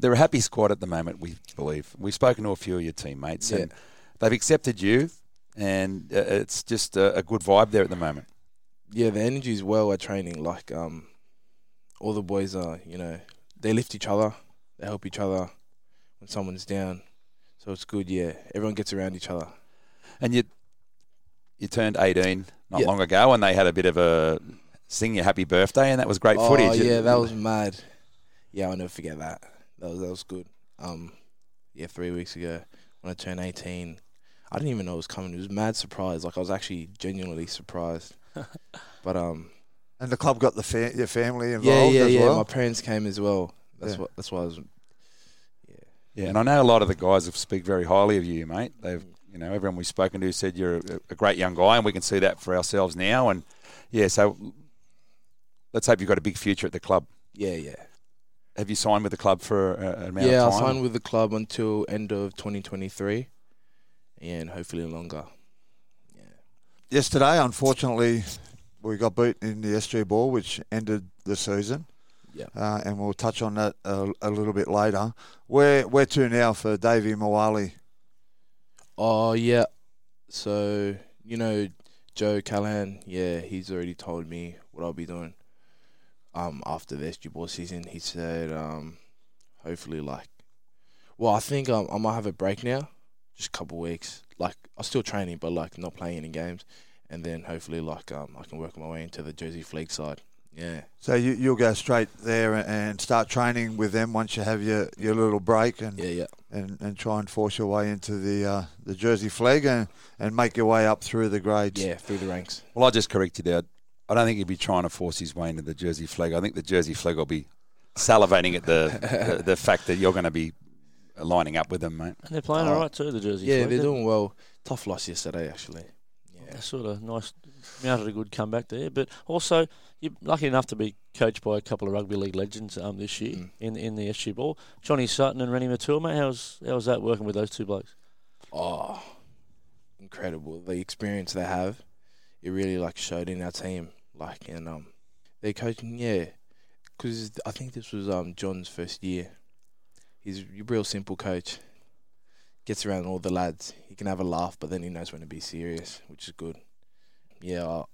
They're a happy squad at the moment, we believe. We've spoken to a few of your teammates, and they've accepted you, and uh, it's just a, a good vibe there at the moment. Yeah, the energy is well at training. Like um, all the boys are, you know, they lift each other, they help each other when someone's down. So it's good. Yeah, everyone gets around each other. And you you turned 18 not Yeah. long ago, and they had a bit of a sing your happy birthday, and that was great footage. oh, footage. yeah, that was mad. Yeah, I'll never forget that. That was that was good. Um, yeah, three weeks ago when I turned eighteen, I didn't even know it was coming. It was mad surprise. Like I was actually genuinely surprised. but um, and the club got the fa- your family involved yeah, yeah, as yeah. well. My parents came as well. That's Yeah. what. That's why I was. Yeah, Yeah, and I know a lot of the guys have speak very highly of you, mate. They've, you know, everyone we've spoken to said you're a, a great young guy, and we can see that for ourselves now. And yeah, so let's hope you've got a big future at the club. Yeah, yeah. Have you signed with the club for a, an amount Yeah, of I signed with the club until end of 2023, and hopefully longer. Yeah. Yesterday, unfortunately, we got beat in the SG Ball, which ended the season. Yeah. Uh, and we'll touch on that a, a little bit later. Where where to now for Davvy Moale? Oh yeah. So you know Joe O'Callaghan. Yeah, he's already told me what I'll be doing. Um, after the SG ball season, he said, um, hopefully like, well, I think um, I might have a break now, just a couple weeks. Like I'm still training, but like not playing any games, and then hopefully like um, I can work my way into the Jersey Flegg side. Yeah. So you, you'll go straight there and start training with them once you have your, your little break and, Yeah, yeah. and, and try and force your way into the uh, the Jersey Flegg and, and make your way up through the grades. Yeah, through the ranks. Well, I just correct you there. I don't think he'd be trying to force his way into the Jersey Flegg. I think the Jersey Flegg will be salivating at the the, the fact that you're going to be lining up with them, mate. And they're playing Oh. all right too, the Jersey Yeah, Flag. they're doing well. Tough loss yesterday, actually. Yeah. They're sort of nice, mounted a good comeback there. But also, you're lucky enough to be coached by a couple of rugby league legends um, this year Mm. in in the SG Ball. Johnny Sutton and Rennie Matua, mate. How's how's that working with those two blokes? Oh, incredible! The experience they have, it really like showed in our team. Like, and um, they're coaching, yeah, because I think this was um John's first year. He's a real simple coach. Gets around all the lads. He can have a laugh, but then he knows when to be serious, which is good. Yeah, I,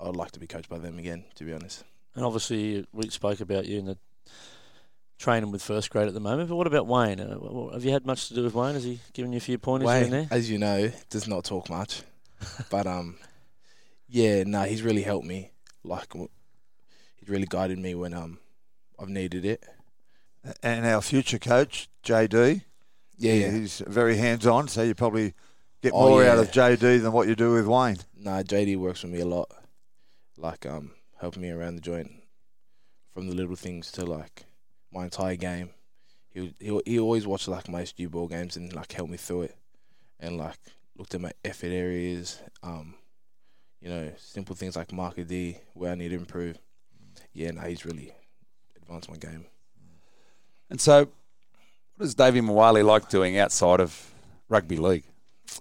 I'd like to be coached by them again. To be honest. And obviously, we spoke about you in the training with first grade at the moment. But what about Wayne? Uh, have you had much to do with Wayne? Has he given you a few pointers Wayne, there? as you know, does not talk much, but um, yeah, no, he's really helped me. Like, he's really guided me when um, I've needed it. And our future coach, JD, Yeah, yeah. he's very hands on, so you probably get Oh, more out of JD than what you do with Wayne. Nah, JD works with me a lot, like um, helping me around the joint, from the little things to like my entire game. He he he always watched like my SG ball games and like helped me through it, and like looked at my effort areas, um, you know, simple things like marker D where I need to improve. Yeah, no, he's really advanced my game. And so, what does Davvy Moale like doing outside of rugby league?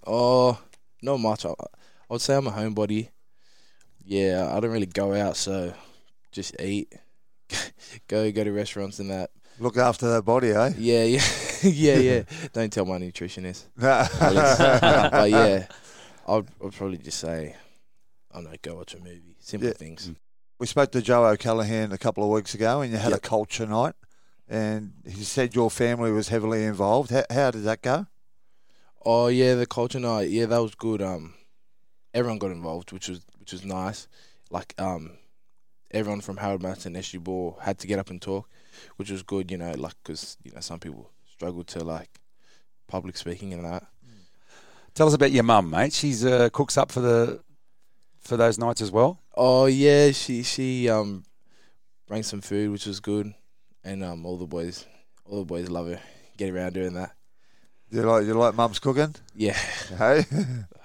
Oh, not much. I, I would say I'm a homebody. Yeah, I don't really go out, so just eat, go go to restaurants and that. Look after that body, eh? Yeah, yeah, yeah, yeah. Don't tell my nutritionist. but yeah, I'd, I'd probably just say, I don't know, go watch a movie. Simple Yeah. things. We spoke to Joe O'Callaghan a couple of weeks ago, and you had a culture night, and he said your family was heavily involved. How, how did that go? Oh yeah, the culture night. Yeah, that was good. Um, everyone got involved, which was which was nice. Like um, everyone from Harold Matts and SG Ball had to get up and talk, which was good. You know, like because you know some people struggle to like public speaking and that. Tell us about your mum, mate. She's uh, cooks up for the for those nights as well. Oh yeah, she she um, bring some food, which was good, and um, all the boys, all the boys love her. Get around doing that. You like you like mum's cooking? Yeah, Hey,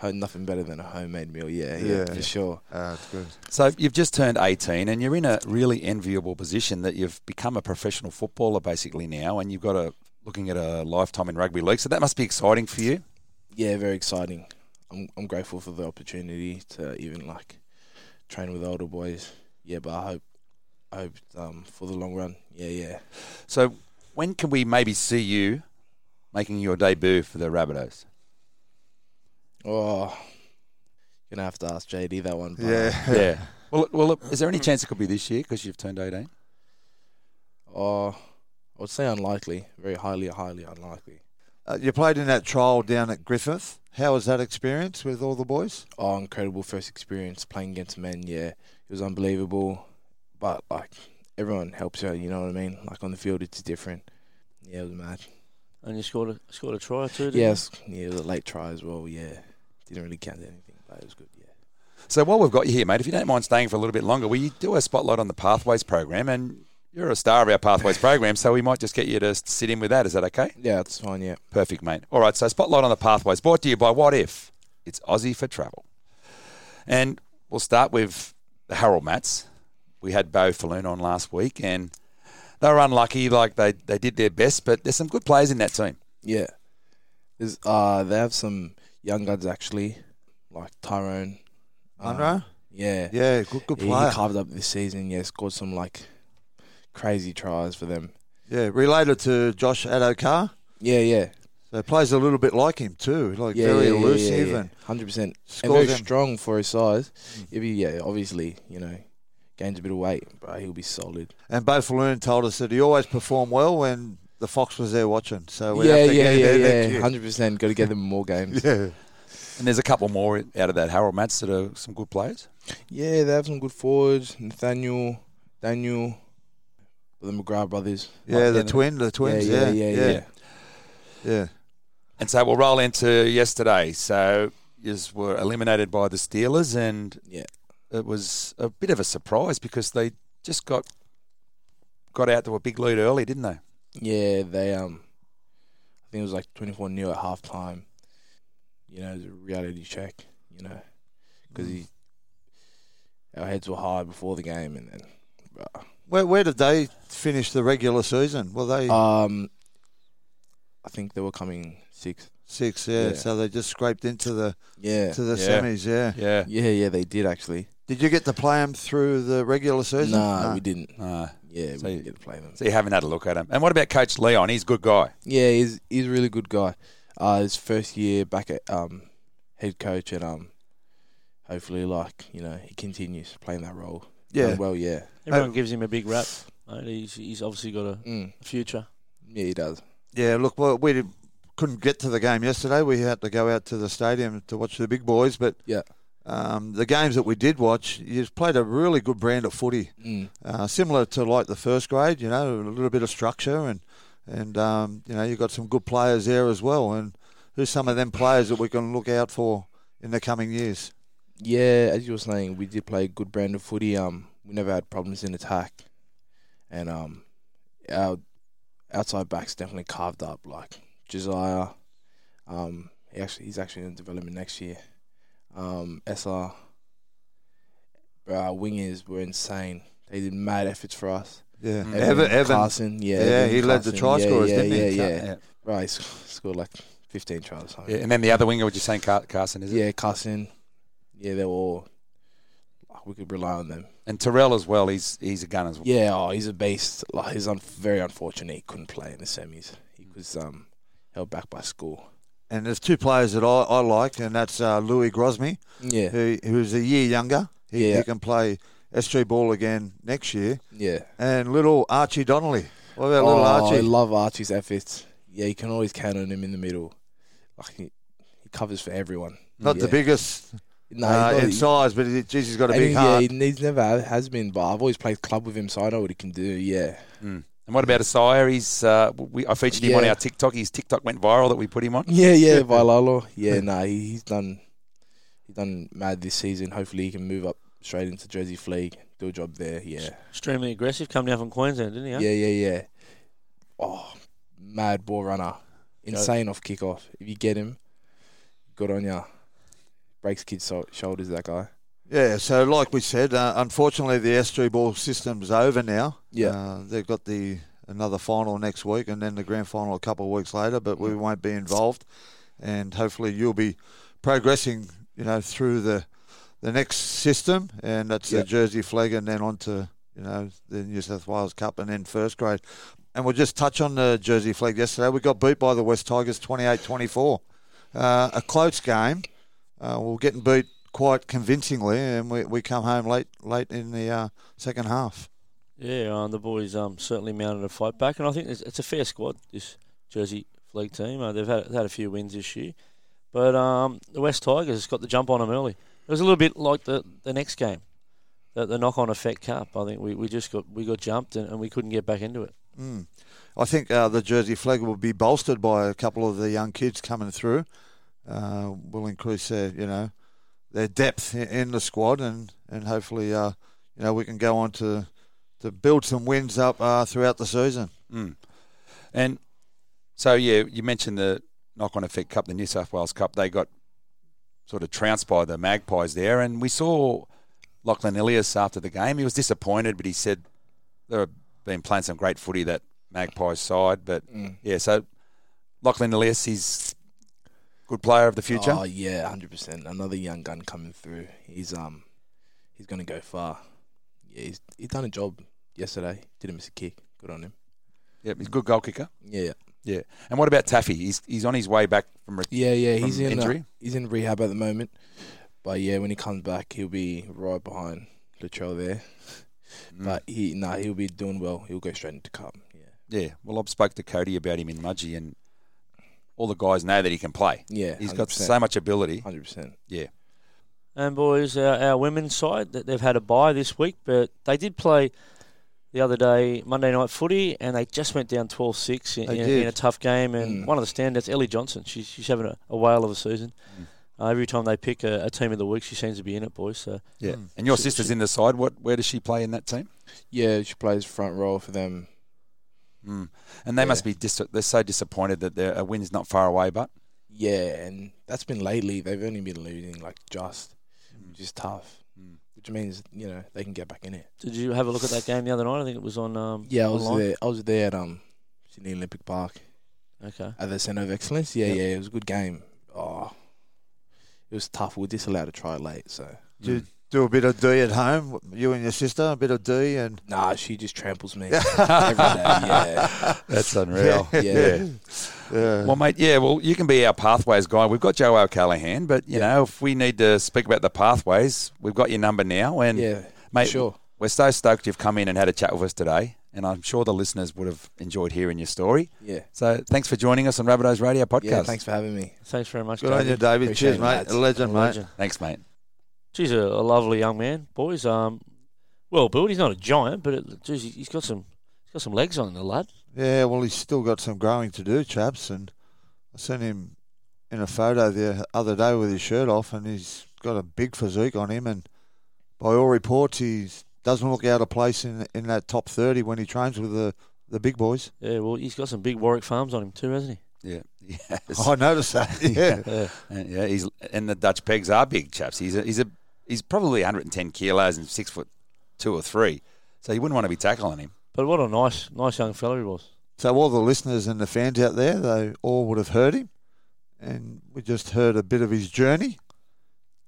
nothing better than a homemade meal. Yeah, yeah, Yeah. for sure. uh, it's good. So you've just turned 18 and you're in a really enviable position that you've become a professional footballer basically now and you've got a looking at a lifetime in rugby league. So that must be exciting for you. yeah, very exciting. I'm I'm grateful for the opportunity to even like train with older boys. Yeah, but I hope I hope um for the long run. Yeah, yeah. So when can we maybe see you making your debut for the Rabbitohs? Oh, gonna have to ask JD that one. but, Yeah, Yeah. well, well, is there any chance it could be this year because you've turned 18? Oh, I would say unlikely. Very highly, highly unlikely. Uh, you played in that trial down at Griffith. How was that experience with all the boys? Oh, incredible first experience playing against men. Yeah, it was unbelievable. But like everyone helps out. You know what I mean? Like on the field, it's different. Yeah, it was mad. And you scored a scored a try too. didn't you? Yes, yeah, it was a late try as well. Yeah, didn't really count anything, but it was good. Yeah. So while we've got you here, mate, if you don't mind staying for a little bit longer, we do a spotlight on the Pathways program and you're a star of our Pathways program, so we might just get you to sit in with that. Is that okay? Yeah, it's fine. Yeah. Perfect, mate. All right, so Spotlight on the Pathways brought to you by Wotif? It's Aussie for travel. And we'll start with the Harold Matts. We had Bo Falloon on last week, and they were unlucky. Like they, they did their best, but there's some good players in that team. Yeah. There's uh they have some young guns actually, like Tyrone. um, Munro? Yeah, Yeah, good, good He- player. He carved up this season. Yeah, scored some like crazy tries for them. Yeah, related to Josh Addo-Carr. Yeah, yeah, So plays a little bit like him too, like yeah, very yeah, yeah, elusive yeah, yeah. and hundred percent, and very them. strong for his size. If he, yeah, obviously, you know, gains a bit of weight, but he'll be solid. And Bo Falloon told us that he always performed well when the Fox was there watching. So we yeah, have to yeah, get yeah, yeah, hundred percent. Got to get them more games. Yeah. And there's a couple more out of that Harold Matts that are some good players. Yeah, they have some good forwards. Nathaniel, Daniel, the McGrath brothers. Yeah, the yeah, twin, the twins. yeah, Yeah, yeah, yeah, yeah. yeah. And so we'll roll into yesterday. So you were eliminated by the Steelers, and Yeah. It was a bit of a surprise because they just got got out to a big lead early, didn't they? Yeah, they um, I think it was like twenty four 0 at half time. You know, it was a reality check. You know, because he, our heads were high before the game, and then, uh, Where, where did they finish the regular season? Well, they um, I think they were coming sixth. six. Yeah, yeah. so they just scraped into the Yeah, to the Yeah. semis. Yeah. Yeah. yeah, yeah, they did actually. Did you get to play them through the regular season? Nah, No. we didn't. Uh, Yeah, So we you- didn't get to play them. so you haven't had a look at him. And what about Coach Leon? He's a good guy. Yeah, he's he's a really good guy. Uh, his first year back at um, head coach, and um, hopefully, like you know, he continues playing that role. Yeah. Done well, yeah, Everyone gives him a big rap. mate. He's, he's obviously got a mm. future. yeah, he does. Yeah, look, well, we did, couldn't get to the game yesterday. We had to go out to the stadium to watch the big boys. But Yeah. Um, the games that we did watch, you played a really good brand of footy, Mm. uh, similar to like the first grade. You know, a little bit of structure and and um, you know you got some good players there as well. And who's some of them players that we can look out for in the coming years? Yeah, as you were saying, we did play a good brand of footy. Um, we never had problems in attack, and um, our outside backs definitely carved up. Like Josiah, um, he actually he's actually in development next year. Um, SR, our wingers were insane. They did mad efforts for us. Yeah, Mm. Evan, Evan Carson, yeah, yeah, Evan he led the try yeah, scorers, yeah, didn't he? Yeah, yeah, Yeah. Right, he scored like fifteen tries. or. Yeah, And then the other winger, would you say Car- Carson, is it? Yeah, Carson. Yeah, they were all. We could rely on them. And Terrell as well. He's he's a gun as well. Yeah, oh, he's a beast. Like, he's un- very unfortunate he couldn't play in the semis. He was um, held back by school. And there's two players that I, I like, and that's uh, Louis Grosmy, Yeah, who, who's a year younger. He, Yeah. he can play SG Ball again next year. yeah. And little Archie Donnelly. What about oh, little Archie? I love Archie's efforts. Yeah, you can always count on him in the middle. Like he, he covers for everyone. Not the biggest No, uh, in not- size, but he, geez, he's got a big he- heart. Yeah, he, he's never has been, but I've always played club with him, so I know what he can do. Yeah, Mm. And what about Asire? He's uh, we, I featured him on our TikTok. His TikTok went viral that we put him on. yeah, yeah. Vailalo. Yeah, no, he, he's done. He's done mad this season. Hopefully, he can move up straight into Jersey Flegg, do a job there. Yeah. Extremely aggressive. Come down from Queensland, didn't he? eh? Yeah, yeah, yeah. Oh, mad ball runner. Insane off kickoff. If you get him, good on ya. Breaks kids' shoulders, that guy. Yeah, so like we said, uh, unfortunately the SG Ball system's over now. Yeah. Uh, they've got the another final next week and then the grand final a couple of weeks later, but we won't be involved. And hopefully you'll be progressing, you know, through the the next system, and that's Yep. the Jersey Flegg, and then on to, you know, the New South Wales Cup and then first grade. And we'll just touch on the Jersey Flegg yesterday. We got beat by the West Tigers 28 24. Uh, a close game. Uh, we we're getting beat quite convincingly, and we, we come home late late in the uh, second half. Yeah, um, the boys um, certainly mounted a fight back, and I think it's, it's a fair squad. This Jersey Flegg team, uh, they've had, had a few wins this year, but um, the West Tigers got the jump on them early. It was a little bit like the, the next game, the, the knock-on effect cup. I think we, we just got we got jumped and, and we couldn't get back into it. Mm. I think uh, the Jersey Flegg will be bolstered by a couple of the young kids coming through. Uh, will increase their you know their depth in, in the squad, and and hopefully uh, you know we can go on to to build some wins up uh, throughout the season. Mm. And so, yeah, you mentioned the knock-on effect cup, the New South Wales Cup. They got sort of trounced by the Magpies there, and we saw Lachlan Ilias after the game. He was disappointed, but he said they've been playing some great footy that Magpies side. But Mm. yeah, so Lachlan Ilias, he's good player of the future. Oh yeah, hundred percent. Another young gun coming through. He's um, he's going to go far. Yeah, he's he's done a job yesterday. Didn't miss a kick. Good on him. Yep, he's a good goal kicker. Yeah, Yeah. And what about Taffy? He's he's on his way back from. Re- yeah, yeah. He's in uh, injury? he's in rehab at the moment, but yeah, when he comes back, he'll be right behind Latrell there. Mm. But he, nah, he'll be doing well. He'll go straight into cup. Yeah, yeah. Well, I've spoke to Cody about him in Mudgee, and all the guys know that he can play. yeah. He's got so much ability. Hundred percent. Yeah. And boys, our, our women's side that they've had a bye this week, but they did play the other day Monday night footy, and they just went down 12-6 in, in, in a tough game. And Mm. one of the standouts, Ellie Johnson, she's she's having a, a whale of a season. Uh, every time they pick a, a team of the week, she seems to be in it, boys. So Yeah. Mm. And your She- sister's she- in the side. What? Where does she play in that team? Yeah, she plays front row for them. Mm. And they Yeah. must be dis- they're so disappointed that their a win's not far away. But Yeah, and that's been lately. They've only been losing like just, which is tough. Mm. Which means you know they can get back in it. did you have a look at that game the other night? I think it was on. Um, Yeah, I was online. there. I was there at um Sydney Olympic Park Okay. at the Centre of Excellence. Yeah, Yep. yeah, it was a good game. Oh, it was tough. We were disallowed to try late, so Do you do a bit of D at home? You and your sister, a bit of D, and nah, she just tramples me every day. Yeah, that's unreal. yeah. yeah. Well, mate, yeah, well, you can be our pathways guy. We've got Joe O'Callaghan, but, you Yeah. know, if we need to speak about the pathways, we've got your number now. And, yeah, mate, sure. we're so stoked you've come in and had a chat with us today. And I'm sure the listeners would have enjoyed hearing your story. Yeah, So thanks for joining us on Rabbitohs Radio Podcast. yeah. Thanks for having me. Thanks very much. Good on David. you, David. Appreciate Cheers, it, mate. lads. A legend, mate. Legend. Thanks, mate. She's a, a lovely young man, boys. Um, well built. He's not a giant, but it, geez, he's got some he's got some legs on the lad. Yeah, well, he's still got some growing to do, chaps. And I sent him in a photo the other day with his shirt off, and he's got a big physique on him. And by all reports, he doesn't look out of place in in that top thirty when he trains with the the big boys. Yeah, well, he's got some big Warwick farms on him too, hasn't he? Yeah. Yes. I noticed that. Yeah. he? Yeah. And, yeah, he's and the Dutch pegs are big chaps. He's a, he's a he's probably 110 kilos and six foot two or three, so you wouldn't want to be tackling him. But what a nice, nice young fellow he was. So all the listeners and the fans out there, they all would have heard him, and we just heard a bit of his journey,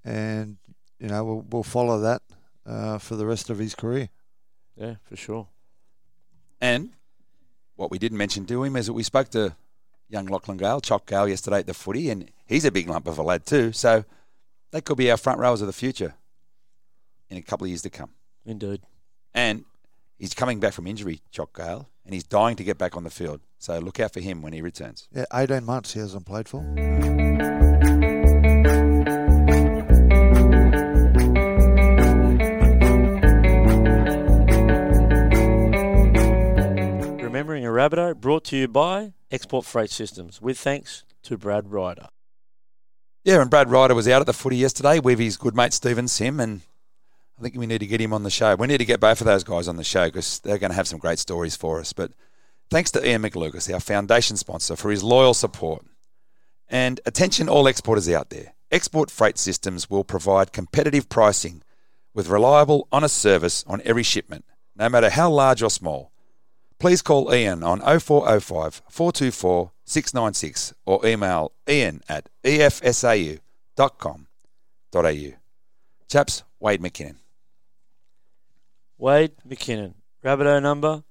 and you know we'll, we'll follow that uh, for the rest of his career. Yeah, for sure. And what we didn't mention to him is that we spoke to young Lachlan Gale, Chock Gale, yesterday at the footy, and he's a big lump of a lad too. So that could be our front rowers of the future in a couple of years to come. Indeed. And he's coming back from injury, Chock Gale, and he's dying to get back on the field. So look out for him when he returns. Yeah, eighteen months he hasn't played for. Remembering a Rabbitoh brought to you by Export Freight Systems with thanks to Brad Ryder. Yeah, and Brad Ryder was out at the footy yesterday with his good mate Stephen Sim, and I think we need to get him on the show. We need to get both of those guys on the show because they're going to have some great stories for us. But thanks to Ian McLucas, our foundation sponsor, for his loyal support. And attention, all exporters out there. Export Freight Systems will provide competitive pricing with reliable, honest service on every shipment, no matter how large or small. Please call Ian on 0405 424 696 or email ian at efsau.com.au. Chaps, Wade McKinnon. Wade McKinnon, Rabbitoh number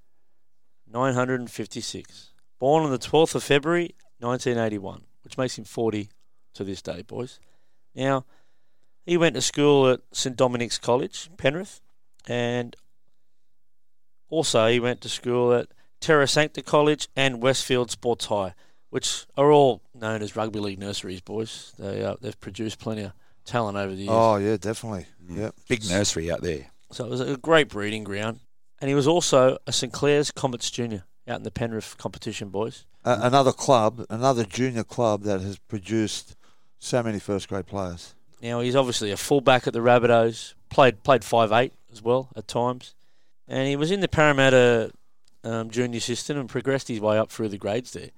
956. Born on the 12th of February 1981, which makes him 40 to this day, boys. Now, he went to school at St Dominic's College, Penrith, and also he went to school at Terra Sancta College and Westfield Sports High, which are all known as rugby league nurseries, boys. They, uh, they've produced plenty of talent over the years. Oh yeah, definitely. Mm. Yep. Big nursery out there. So it was a great breeding ground. And he was also a St Clair's Comets Junior out in the Penrith competition, boys. A another club, another junior club that has produced so many first grade players. Now he's obviously a fullback at the Rabbitohs. Played played five eight as well at times, and he was in the Parramatta um, junior system and progressed his way up through the grades there.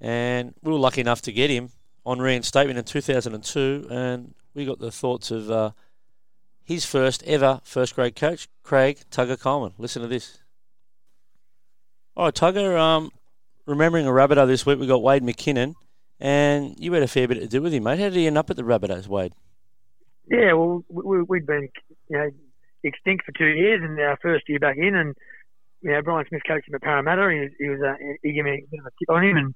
And we were lucky enough to get him on reinstatement in 2002, and we got the thoughts of uh, his first ever first grade coach, Craig Tugger Coleman. Listen to this. All right, Tugger. Um, remembering a Rabbitoh this week, we got Wade McKinnon, and you had a fair bit to do with him, mate. How did he end up at the Rabbitohs, Wade? Yeah, well, we, we'd been you know extinct for two years, and our first year back in, and you know Brian Smith coached him at Parramatta. He, was, he was uh, he gave me a bit of a tip on him, and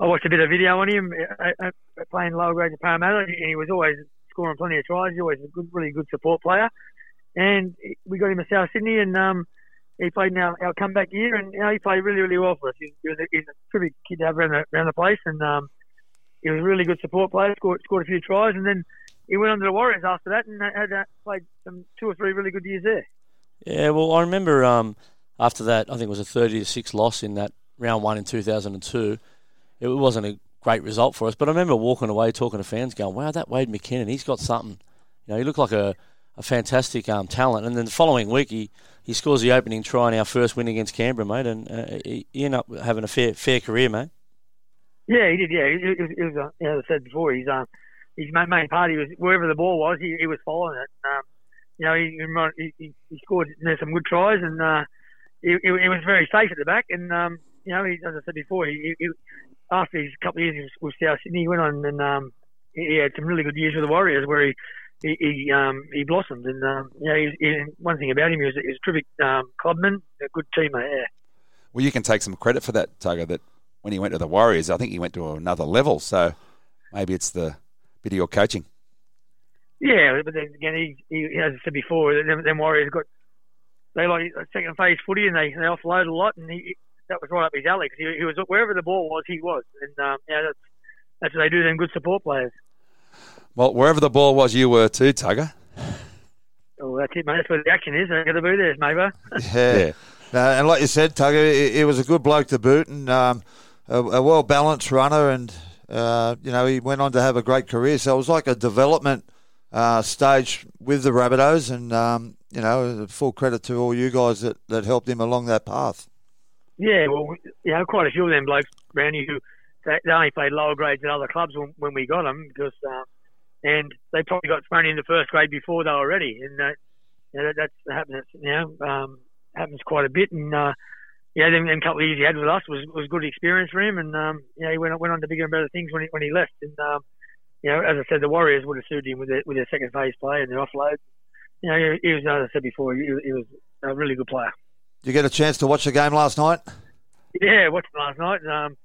I watched a bit of video on him uh, uh, playing lower grades at Parramatta, and he was always scoring plenty of tries. He's always a good, really good support player, and we got him at South Sydney, and um, he played in our, our comeback year, and you know, he played really, really well for us. He, he was a, he's a kid to have around the, around the place, and um, he was a really good support player. Scored scored a few tries, and then he went on to the Warriors after that, and had uh, played some two or three really good years there. Yeah, well, I remember um, after that, I think it was a thirty to six loss in that round one in two thousand and two. It wasn't a great result for us, but I remember walking away talking to fans, going, "Wow, that Wade McKinnon, he's got something." You know, he looked like a, a fantastic um, talent. And then the following week, he, he scores the opening try in our first win against Canberra, mate, and uh, he, he ended up having a fair fair career, mate. Yeah, he did. Yeah, he, he, was. Uh, you know, as I said before, he's uh, his main, main part. He was wherever the ball was, he, he was following it. Um, you know, he, he, he scored you know, some good tries, and uh, he, he, was very safe at the back. And um, you know, he, as I said before, he, he, after his couple of years with South Sydney, he went on and um, he had some really good years with the Warriors, where he he he, um, he blossomed. And um, you know, he, he, one thing about him, is was, he was a terrific um, clubman, a good teammate. Yeah. Well, you can take some credit for that, Tugger. That when he went to the Warriors, I think he went to another level. So maybe it's the bit of your coaching. Yeah, but then again, he, he as I said before, them, them Warriors got they like second phase footy and they they offload a lot, and he that was right up his alley because he, he was wherever the ball was, he was, and um, yeah, that's that's what they do. Them good support players. Well, wherever the ball was, you were too, Tugger. Oh, that's it, mate. That's where the action is. I got to be there, maybe. Yeah. yeah. Uh, and like you said, Tugger, he, he, was a good bloke to boot and um, a, a well balanced runner, and uh, you know he went on to have a great career. So it was like a development uh, stage with the Rabbitohs, and um, you know full credit to all you guys that, that helped him along that path. Yeah, well, you know, quite a few of them blokes around you who they, they only played lower grades at other clubs when, when we got them because, uh, and they probably got thrown into first grade before they were ready, and you know, that, that's happens. You know, um, happens quite a bit, and uh, yeah, them, them couple of years he had with us was was good experience for him, and um, you know, he went went on to bigger and better things when he when he left, and um, you know, as I said, the Warriors would have suited him with their, with their second phase play and their offload. You know, he, he was, as I said before, he, he was a really good player. Did you get a chance to watch the game last night? Yeah, watched it last night. Um,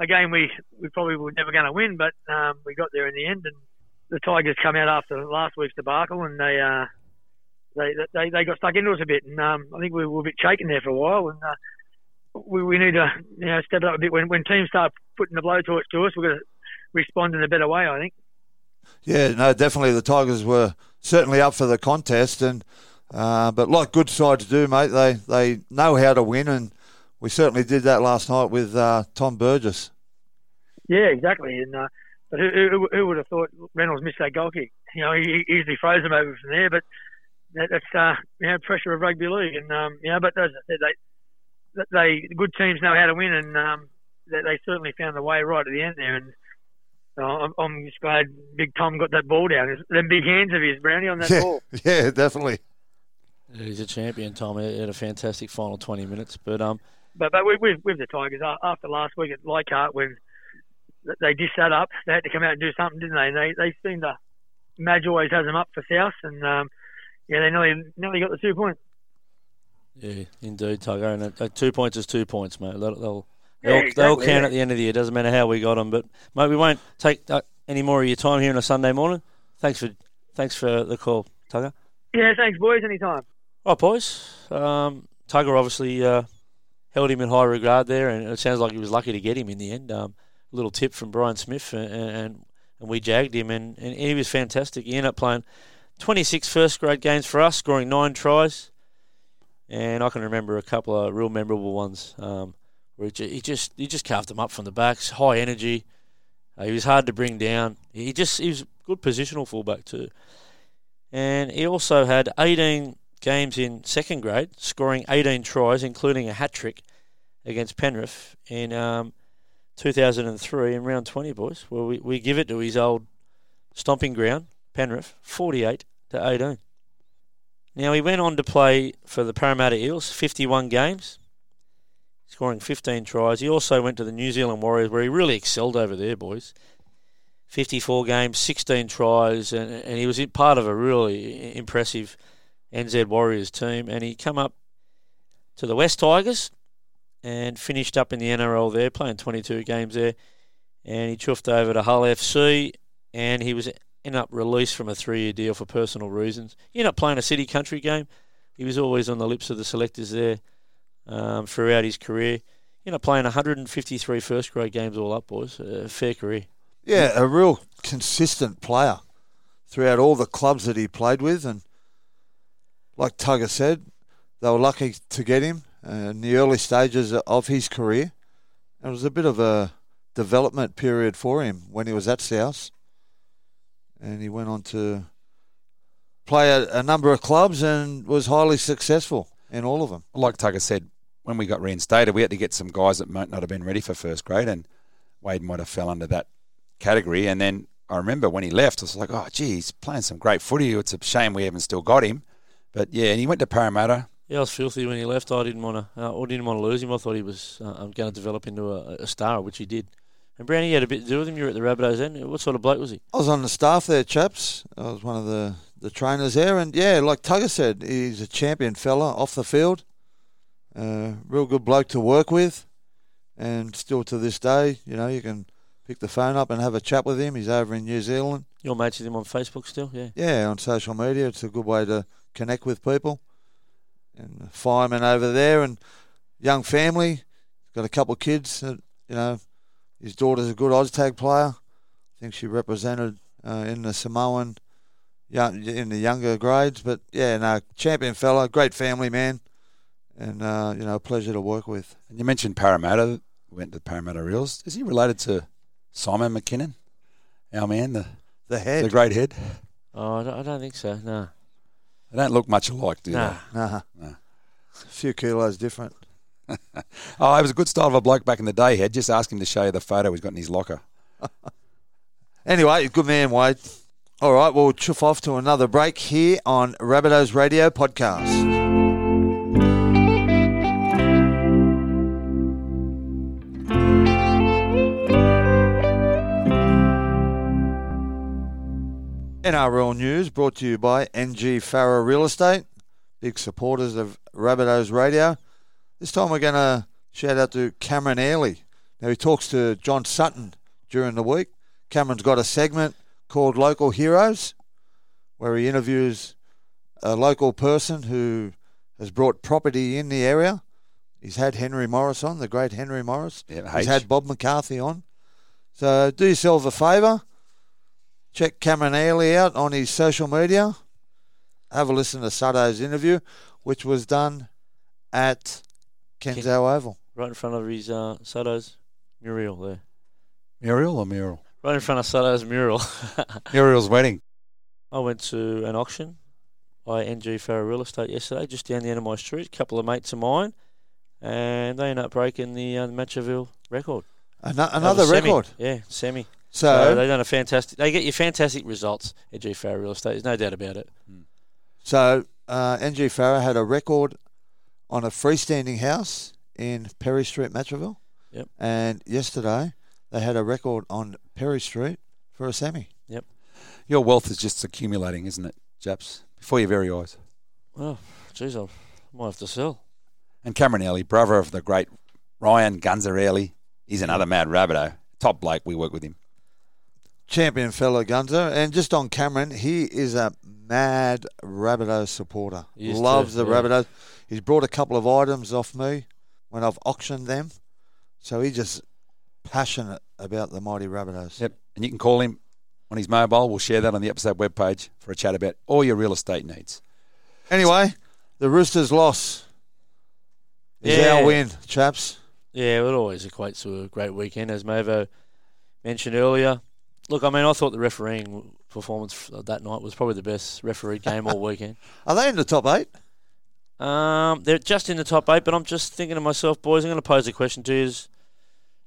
a game we, we probably were never going to win, but um, we got there in the end. And the Tigers come out after last week's debacle, and they uh, they, they they got stuck into us a bit. And um, I think we were a bit shaken there for a while. And uh, we, we need to you know step up a bit when when teams start putting the blowtorch to us. we're going to respond in a better way. I think. Yeah, no, definitely the Tigers were certainly up for the contest, and uh, but like good sides do, mate, they they know how to win, and we certainly did that last night with uh, Tom Burgess. Yeah, exactly. And uh, but who, who, who, would have thought Reynolds missed that goal kick? You know, he easily froze him over from there. But that, that's uh, you know pressure of rugby league, and um, you know, but as I said, they they good teams know how to win, and um, they, they certainly found the way right at the end there. And uh, I'm, I'm just glad Big Tom got that ball down. Them big hands of his, Brownie, on that yeah, ball. Yeah, definitely. He's a champion, Tom. He had a fantastic final 20 minutes. But um, but but with, with, with the Tigers after last week at Leichhardt when they just sat up, they had to come out and do something, didn't they? And they they seemed to. Madge always has them up for South, and um, yeah, they nearly nearly got the two points. Yeah, indeed, Tugger. And uh, two points is two points, mate. They'll they'll, yeah, they'll, exactly, they'll count yeah. at the end of the year. Doesn't matter how we got them, but mate, we won't take uh, any more of your time here on a Sunday morning. Thanks for thanks for the call, Tugger. Yeah, thanks, boys. Anytime. All right, boys. Um, Tugger obviously uh, held him in high regard there, and it sounds like he was lucky to get him in the end. Um, a little tip from Brian Smith, and, and, and we jagged him, and, and he was fantastic. He ended up playing 26 first grade games for us, scoring nine tries, and I can remember a couple of real memorable ones um, where he just he just carved them up from the backs, high energy. Uh, he was hard to bring down. He just he was good positional fullback too, and he also had 18 games in second grade, scoring 18 tries, including a hat trick against Penrith in um, 2003 in round 20, boys. Well, we, we give it to his old stomping ground, Penrith, 48 to 18. Now, he went on to play for the Parramatta Eels, 51 games, scoring 15 tries. He also went to the New Zealand Warriors, where he really excelled over there, boys. 54 games, 16 tries, and, and he was part of a really impressive NZ Warriors team. And he come up to the West Tigers and finished up in the NRL there, playing 22 games there. And he chuffed over to Hull FC, and he was ended up released from a three-year deal for personal reasons. He ended up playing a city country game. He was always on the lips of the selectors there um, throughout his career. Ended up playing 153 first grade games all up, boys. A fair career. Yeah, a real consistent player throughout all the clubs that he played with, and like Tugger said, they were lucky to get him uh, in the early stages of his career. It was a bit of a development period for him when he was at South, and he went on to play at a number of clubs and was highly successful in all of them. Like Tugger said, when we got reinstated, we had to get some guys that might not have been ready for first grade, and Wade might have fell under that category. And then I remember when he left, I was like, oh, gee, he's playing some great footy. It's a shame we haven't still got him. But yeah, and he went to Parramatta. Yeah, I was filthy when he left. I didn't want to. Uh, I didn't want to lose him. I thought he was uh, going to develop into a, a star, which he did. And Brownie had a bit to do with him. You were at the Rabbitohs then. What sort of bloke was he? I was on the staff there, chaps. I was one of the, the trainers there, and yeah, like Tugger said, he's a champion fella off the field. Uh, real good bloke to work with, and still to this day, you know, you can pick the phone up and have a chat with him. He's over in New Zealand. Your mates with him on Facebook still? Yeah. Yeah, on social media, it's a good way to connect with people. And fireman over there, and young family, got a couple of kids. That, you know, his daughter's a good Oztag player. I think she represented uh, in the Samoan, young, in the younger grades. But yeah, no, champion fella, great family man, and uh, you know, a pleasure to work with. And you mentioned Parramatta. Went to Parramatta Eels. Is he related to Simon McKinnon, our man, the The head, the great head? Oh, I don't, I don't think so. No. They don't look much alike, do Nah. Nah. No. a few kilos different. Oh, it was a good style of a bloke back in the day. Head. Just ask him to show you the photo he's got in his locker. Anyway, good man, Wade. All right, we'll chuff off to another break here on Rabbitohs Radio Podcast. NRL news brought to you by NG Farah Real Estate, big supporters of Rabbitohs Radio. This time we're going to shout out to Cameron Airley. Now he talks to John Sutton during the week. Cameron's got a segment called Local Heroes, where he interviews a local person who has brought property in the area. He's had Henry Morris on, the great Henry Morris. Yeah, He's had Bob McCarthy on. So do yourself a favour. Check Cameron Ailey out on his social media. Have a listen to Sutto's interview, which was done at Kenso Oval. Right in front of his uh, Sutto's mural there. Muriel or Muriel? Right in front of Sutto's mural. Muriel's wedding. I went to an auction by NG Farah Real Estate yesterday, just down the end of my street. A couple of mates of mine, and they ended up breaking the, uh, the Matraville record. Ano- That another semi. record. Yeah, semi. So, So they done a fantastic. They get you fantastic results at G Farah Real Estate. There's no doubt about it. so uh, NG Farah had a record on a freestanding house in Perry Street, Matraville. Yep. And yesterday they had a record on Perry Street for a semi. Yep. Your wealth is just accumulating, isn't it, Japs? Before your very eyes. Well, geez, I might have to sell. And Cameron Early, brother of the great Ryan Gunzer Early, he's another mad rabbito. Eh? Top bloke. We work with him. Champion fellow Gunzer. And just on Cameron, he is a mad Rabbitohs supporter. He Loves too, the yeah. Rabbitohs. He's brought a couple of items off me when I've auctioned them. So he's just passionate about the mighty Rabbitohs. Yep. And you can call him on his mobile. We'll share that on the episode webpage for a chat about all your real estate needs. Anyway, the Roosters' loss is Yeah. our win, chaps. Yeah, it always equates to a great weekend, as Mavo mentioned earlier. Look, I mean, I thought the refereeing performance that night was probably the best refereed game all weekend. Are they in the top eight? Um, they're just in the top eight, but I'm just thinking to myself, boys, I'm going to pose a question to you.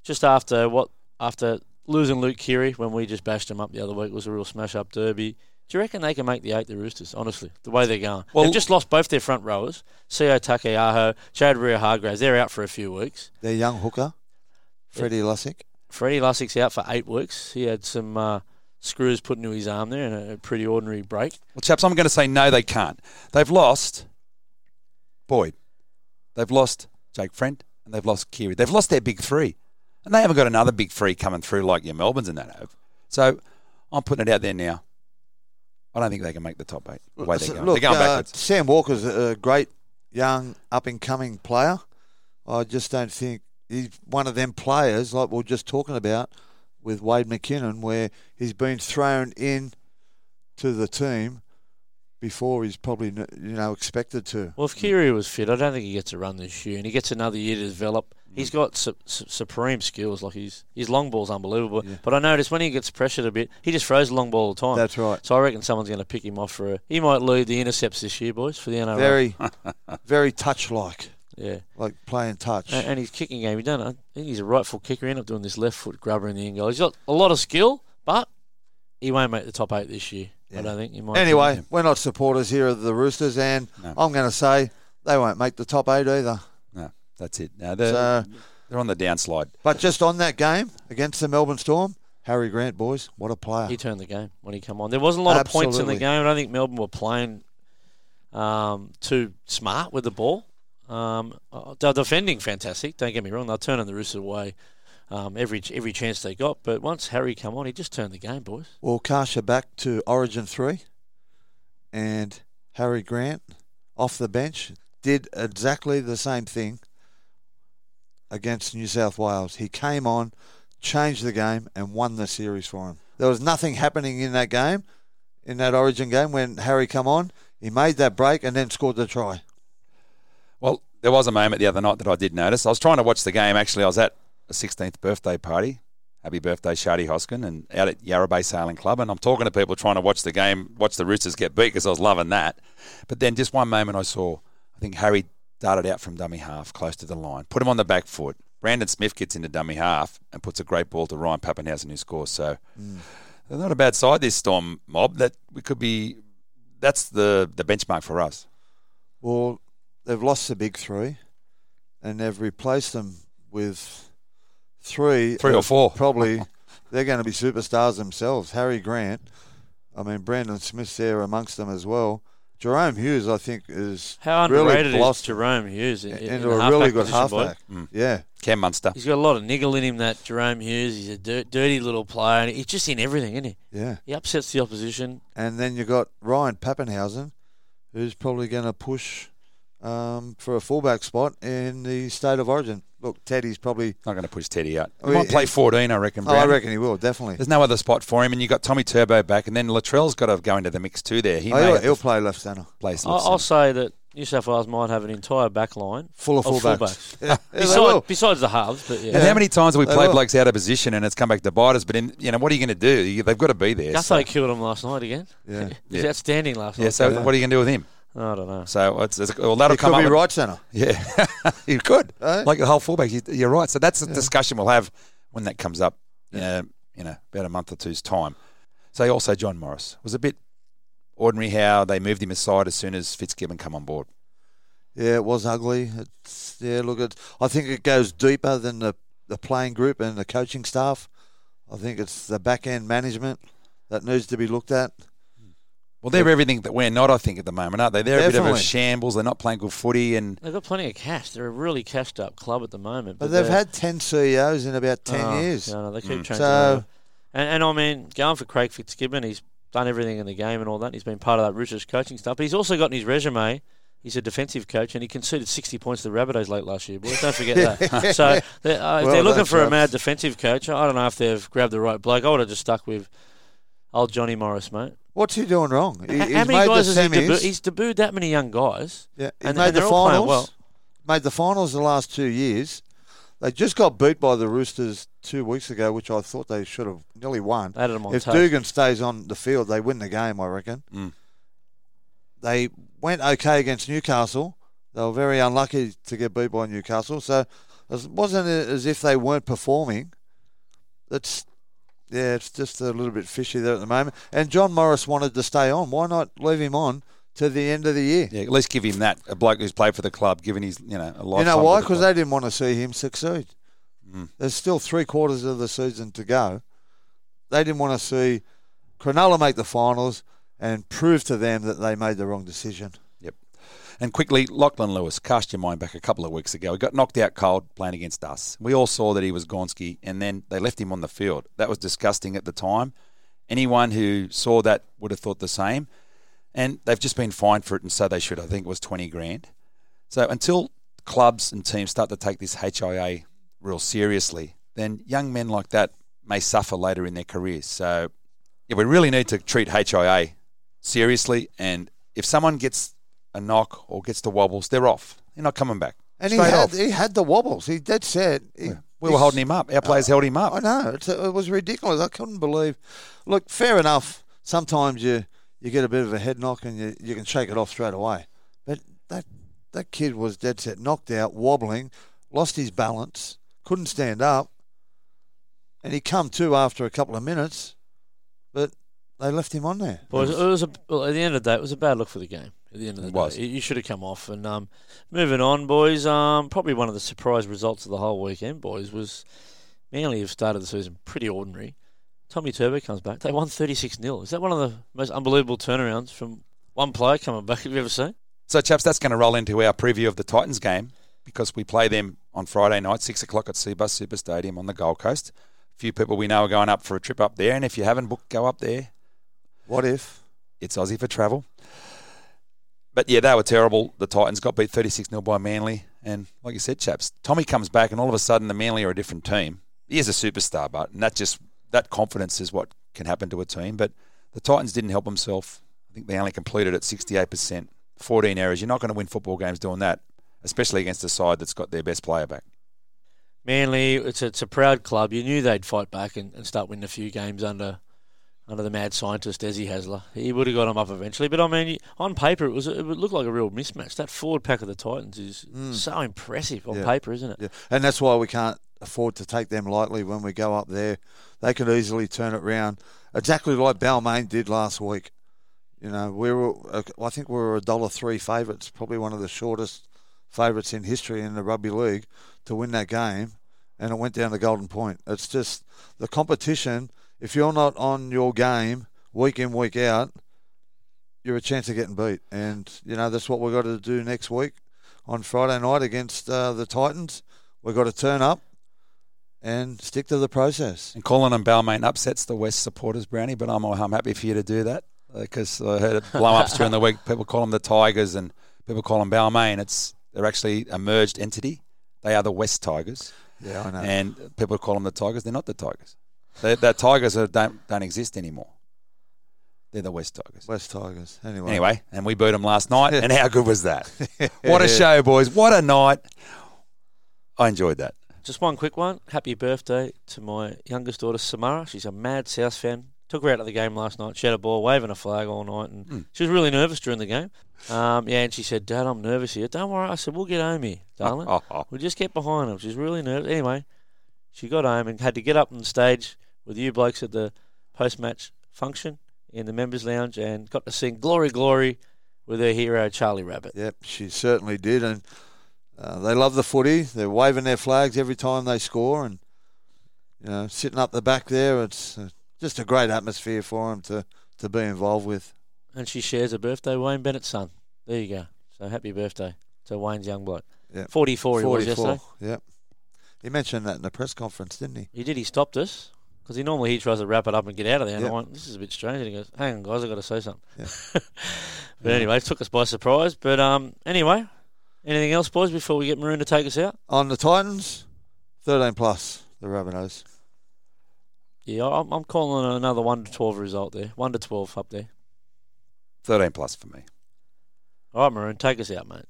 Just after what, after losing Luke Keary when we just bashed him up the other week was a real smash up derby. Do you reckon they can make the eight, the Roosters? Honestly, the way they're going, Well- they've just lost both their front rowers, Sio Taukeiaho, Chad Ria Hargraves. They're out for a few weeks. Their young hooker, Freddie Lussick. Freddie Lussick's out for eight weeks. He had some uh, screws put into his arm there and a pretty ordinary break. Well, chaps, I'm going to say no, they can't. They've lost Boyd, they've lost Jake Friend, and they've lost Keary. They've lost their big three, and they haven't got another big three coming through like your Melbournes and that have. So I'm putting it out there now. I don't think they can make the top eight. The way they're going, Look, they're going uh, backwards. Sam Walker's a great young up and coming player. I just don't think he's one of them players like we are just talking about with Wade McKinnon, where he's been thrown in to the team before he's probably you know expected to. Well, if Keary was fit, I don't think he gets a run this year, and he gets another year to develop. Mm. He's got su- su- supreme skills. Like his his long ball's unbelievable. But I noticed when he gets pressured a bit, he just throws the long ball all the time. That's right. So I reckon someone's going to pick him off for a. He might lead the intercepts this year, boys, for the NRL. Very, very touch like, Yeah. like playing touch. And, and his kicking game, he don't. I think he's a right foot kicker. He ended up doing this left foot grubber in the end goal. He's got a lot of skill, but he won't make the top eight this year. I don't think. He might. Anyway, we're not supporters here of the Roosters, and I'm going to say they won't make the top eight either. No, that's it. No, they're, So- they're on the downslide. But just on that game against the Melbourne Storm, Harry Grant, boys, what a player! He turned the game when he come on. There wasn't a lot of points in the game. I don't think Melbourne were playing um, too smart with the ball. Um, uh, they're defending fantastic. Don't get me wrong. They're turning the Roosters away um, every every chance they got. But once Harry come on, he just turned the game, boys. Well, Kasha back to Origin three, and Harry Grant off the bench did exactly the same thing against New South Wales. He came on, changed the game, and won the series for him. There was nothing happening in that game, in that Origin game when Harry come on. He made that break and then scored the try. Well, there was a moment the other night that I did notice. I was trying to watch the game. Actually, I was at a 16th birthday party. Happy birthday, Shardy Hoskin, and out at Yarra Bay Sailing Club. And I'm talking to people trying to watch the game, watch the Roosters get beat because I was loving that. But then just one moment I saw, I think Harry darted out from dummy half close to the line, put him on the back foot. Brandon Smith gets into dummy half and puts a great ball to Ryan Papenhuyzen who scores. So they're not a bad side, this Storm mob. That we could be, that's the, the benchmark for us. Well, they've lost the big three, and they've replaced them with three, Three or four. Probably they're going to be superstars themselves. Harry Grant, I mean Brandon Smith's there amongst them as well. Jahrome Hughes, I think, is How really is blossomed Jahrome Hughes in, in into the a really good halfback. Mm. Yeah, Cam Munster. He's got a lot of niggle in him. That Jahrome Hughes. He's a dirt, dirty little player, and he's just in everything, isn't he? yeah. He upsets the opposition. And then you have got Ryan Papenhuyzen, who's probably going to push um, for a fullback spot in the state of origin. Look, Teddy's probably. Not going to push Teddy out. He Well, might play 14, I reckon. Oh, I reckon he will definitely. There's no other spot for him, and you have got Tommy Turbo back, and then Latrell's got to go into the mix too. There, he Oh, may he'll, he'll play left centre. place. I'll, I'll say that New South Wales might have an entire back line Full of fullbacks. Yeah, yeah, Besides, will. besides the halves, but yeah. And how many times have we played blokes out of position and it's come back to bite us? But in, you know, what are you going to do? You- They've got to be there. Gutho So, killed him last night again. Yeah. He was Yeah. outstanding last night. yeah. night. So what are you going to do with him? I don't know. So it's, it's well, that'll He come could up. be right centre. Yeah, you could. Eh? Like the whole fullback. You, you're right. So that's a discussion we'll have when that comes up. Yeah. you know, about a month or two's time. So also John Morris was a bit ordinary how they moved him aside as soon as Fitzgibbon come on board. Yeah, it was ugly. It's, yeah, look, it, I think it goes deeper than the, the playing group and the coaching staff. I think it's the back end management that needs to be looked at. Well, they're everything that we're not, I think, at the moment, aren't they? They're a bit of a shambles. They're not playing good footy, and They've got plenty of cash. They're a really cashed up club at the moment. But they've had 10 CEOs in about 10 Oh, years. No, no, they keep Mm. changing. So- and, and I mean, going for Craig Fitzgibbon, he's done everything in the game and all that. He's been part of that Roosters coaching stuff. But he's also got in his resume. He's a defensive coach, and he conceded 60 points to the Rabbitohs late last year. Boys, don't forget that. so they're, uh, if Well they're looking done, for a chaps. mad defensive coach. I don't know if they've grabbed the right bloke. I would have just stuck with old Johnny Morris, mate. What's he doing wrong? He, How- he's How many made guys the has he semis. He's debuted that many young guys. yeah, he's and- made and the they're all playing finals. well. Made the finals the last two years. They just got beat by the Roosters two weeks ago, which I thought they should have nearly won. They had them on If toast. Dugan stays on the field, they win the game, I reckon. Mm. They went okay against Newcastle. They were very unlucky to get beat by Newcastle. So it wasn't as if they weren't performing. It's yeah, it's just a little bit fishy there at the moment. And John Morris wanted to stay on. Why not leave him on to the end of the year? yeah, at least give him that a bloke who's played for the club, given his you know a lifetime. you know why? with the Because they didn't want to see him succeed. Hmm. There's still three quarters of the season to go. They didn't want to see Cronulla make the finals and prove to them that they made the wrong decision. And quickly, Lachlan Lewis, cast your mind back a couple of weeks ago. He got knocked out cold playing against us. We all saw that he was Gonski, and then they left him on the field. That was disgusting at the time. Anyone who saw that would have thought the same. And they've just been fined for it, and so they should. I think it was 20 grand. So until clubs and teams start to take this HIA real seriously, then young men like that may suffer later in their careers. So yeah, we really need to treat HIA seriously. And if someone gets a knock or gets the wobbles, they're off. They're not coming back. And he Straight had off. he had the wobbles. He dead set. He, We were holding him up. Our players uh, held him up. I know. It's, it was ridiculous. I couldn't believe. Look, fair enough. Sometimes you, you get a bit of a head knock and you, you can shake it off straight away. But that that kid was dead set, knocked out, wobbling, lost his balance, couldn't stand up, and he come to after a couple of minutes, but they left him on there. Boys, it was a, well, at the end of the day, it was a bad look for the game. At the end of the It was. you should have come off. And um, moving on, boys. Um, probably one of the surprise results of the whole weekend, boys, was Manly have started the season pretty ordinary. Tommy Turbo comes back. They won thirty six 0 Is that one of the most unbelievable turnarounds from one player coming back? Have you ever seen? So, chaps, that's going to roll into our preview of the Titans game because we play them on Friday night, 6 o'clock at Cbus Super Stadium on the Gold Coast. A few people we know are going up for a trip up there, and if you haven't booked, go up there. Wotif? It's Aussie for travel. But yeah, they were terrible. The Titans got beat 36 0 by Manly. And like you said, chaps, Tommy comes back, and all of a sudden the Manly are a different team. He is a superstar, but and that just that confidence is what can happen to a team. But the Titans didn't help themselves. I think they only completed at 68%, 14 errors. You're not going to win football games doing that, especially against a side that's got their best player back. Manly, it's a, it's a proud club. You knew they'd fight back and, and start winning a few games under under the mad scientist Desi Hasler. He would have got them up eventually. But I mean, on paper, it was it would look like a real mismatch. That forward pack of the Titans is so impressive on Yeah. paper, isn't it? Yeah, and that's why we can't afford to take them lightly when we go up there. They could easily turn it round, exactly like Balmain did last week. You know, we were, uh, I think we were a dollar three favourites, probably one of the shortest favourites in history in the rugby league to win that game, and it went down to Golden Point. It's just the competition. If you're not on your game week in week out, you're a chance of getting beat, and you know that's what we've got to do next week on Friday night against uh, the Titans. We've got to turn up and stick to the process. And calling them Balmain upsets the West supporters, Brownie, but I'm, I'm happy for you to do that because I heard it blow ups during the week. People call them the Tigers and people call them Balmain. It's They're actually a merged entity. They are the West Tigers. Yeah, I know. And people call them the Tigers. They're not the Tigers. They, the Tigers are, don't, don't exist anymore. They're the West Tigers. West Tigers. Anyway. Anyway, and we beat them last night. And how good was that? What a show, boys. What a night. I enjoyed that. Just one quick one. Happy birthday to my youngest daughter, Samara. She's a mad South fan. Took her out of the game last night. She had a ball, waving a flag all night, and Hmm. she was really nervous during the game. Um, yeah, and she said, "Dad, I'm nervous here." Don't worry. I said, "We'll get home here, darling. we'll just get behind them." She's really nervous. Anyway, she got home and had to get up on the stage with you blokes at the post-match function in the members' lounge, and got to sing "Glory, Glory" with her hero Charlie Rabbit. Yep, she certainly did, and uh, they love the footy. They're waving their flags every time they score, and you know, sitting up the back there, it's uh, just a great atmosphere for them to to be involved with. And she shares a birthday, Wayne Bennett's son. There you go. So happy birthday to Wayne's young bloke. Yeah, 44 he was 44, yesterday. Yep. He mentioned that in the press conference, didn't he? He did. He stopped us because he normally he tries to wrap it up and get out of there. And Yeah. I went, "This is a bit strange." And he goes, "Hang on, guys, I've got to say something." Yeah. but anyway, it took us by surprise. But um, anyway, anything else, boys, before we get Maroon to take us out? On the Titans, thirteen plus the Rabbitohs. Yeah, I'm, I'm calling another one to twelve result there. One to twelve up there. 13 plus for me. All right, Maroon, take us out, mate.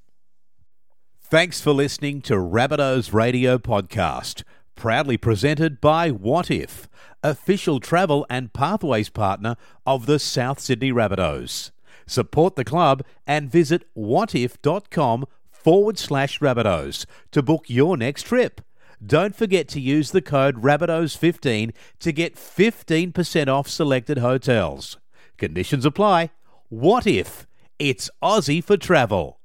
Thanks for listening to Rabbitohs Radio Podcast, proudly presented by Wotif, official travel and pathways partner of the South Sydney Rabbitohs. Support the club and visit wotif.com forward slash Rabbitohs to book your next trip. Don't forget to use the code Rabbitohs15 to get 15% off selected hotels. Conditions apply. Wotif? It's Aussie for travel.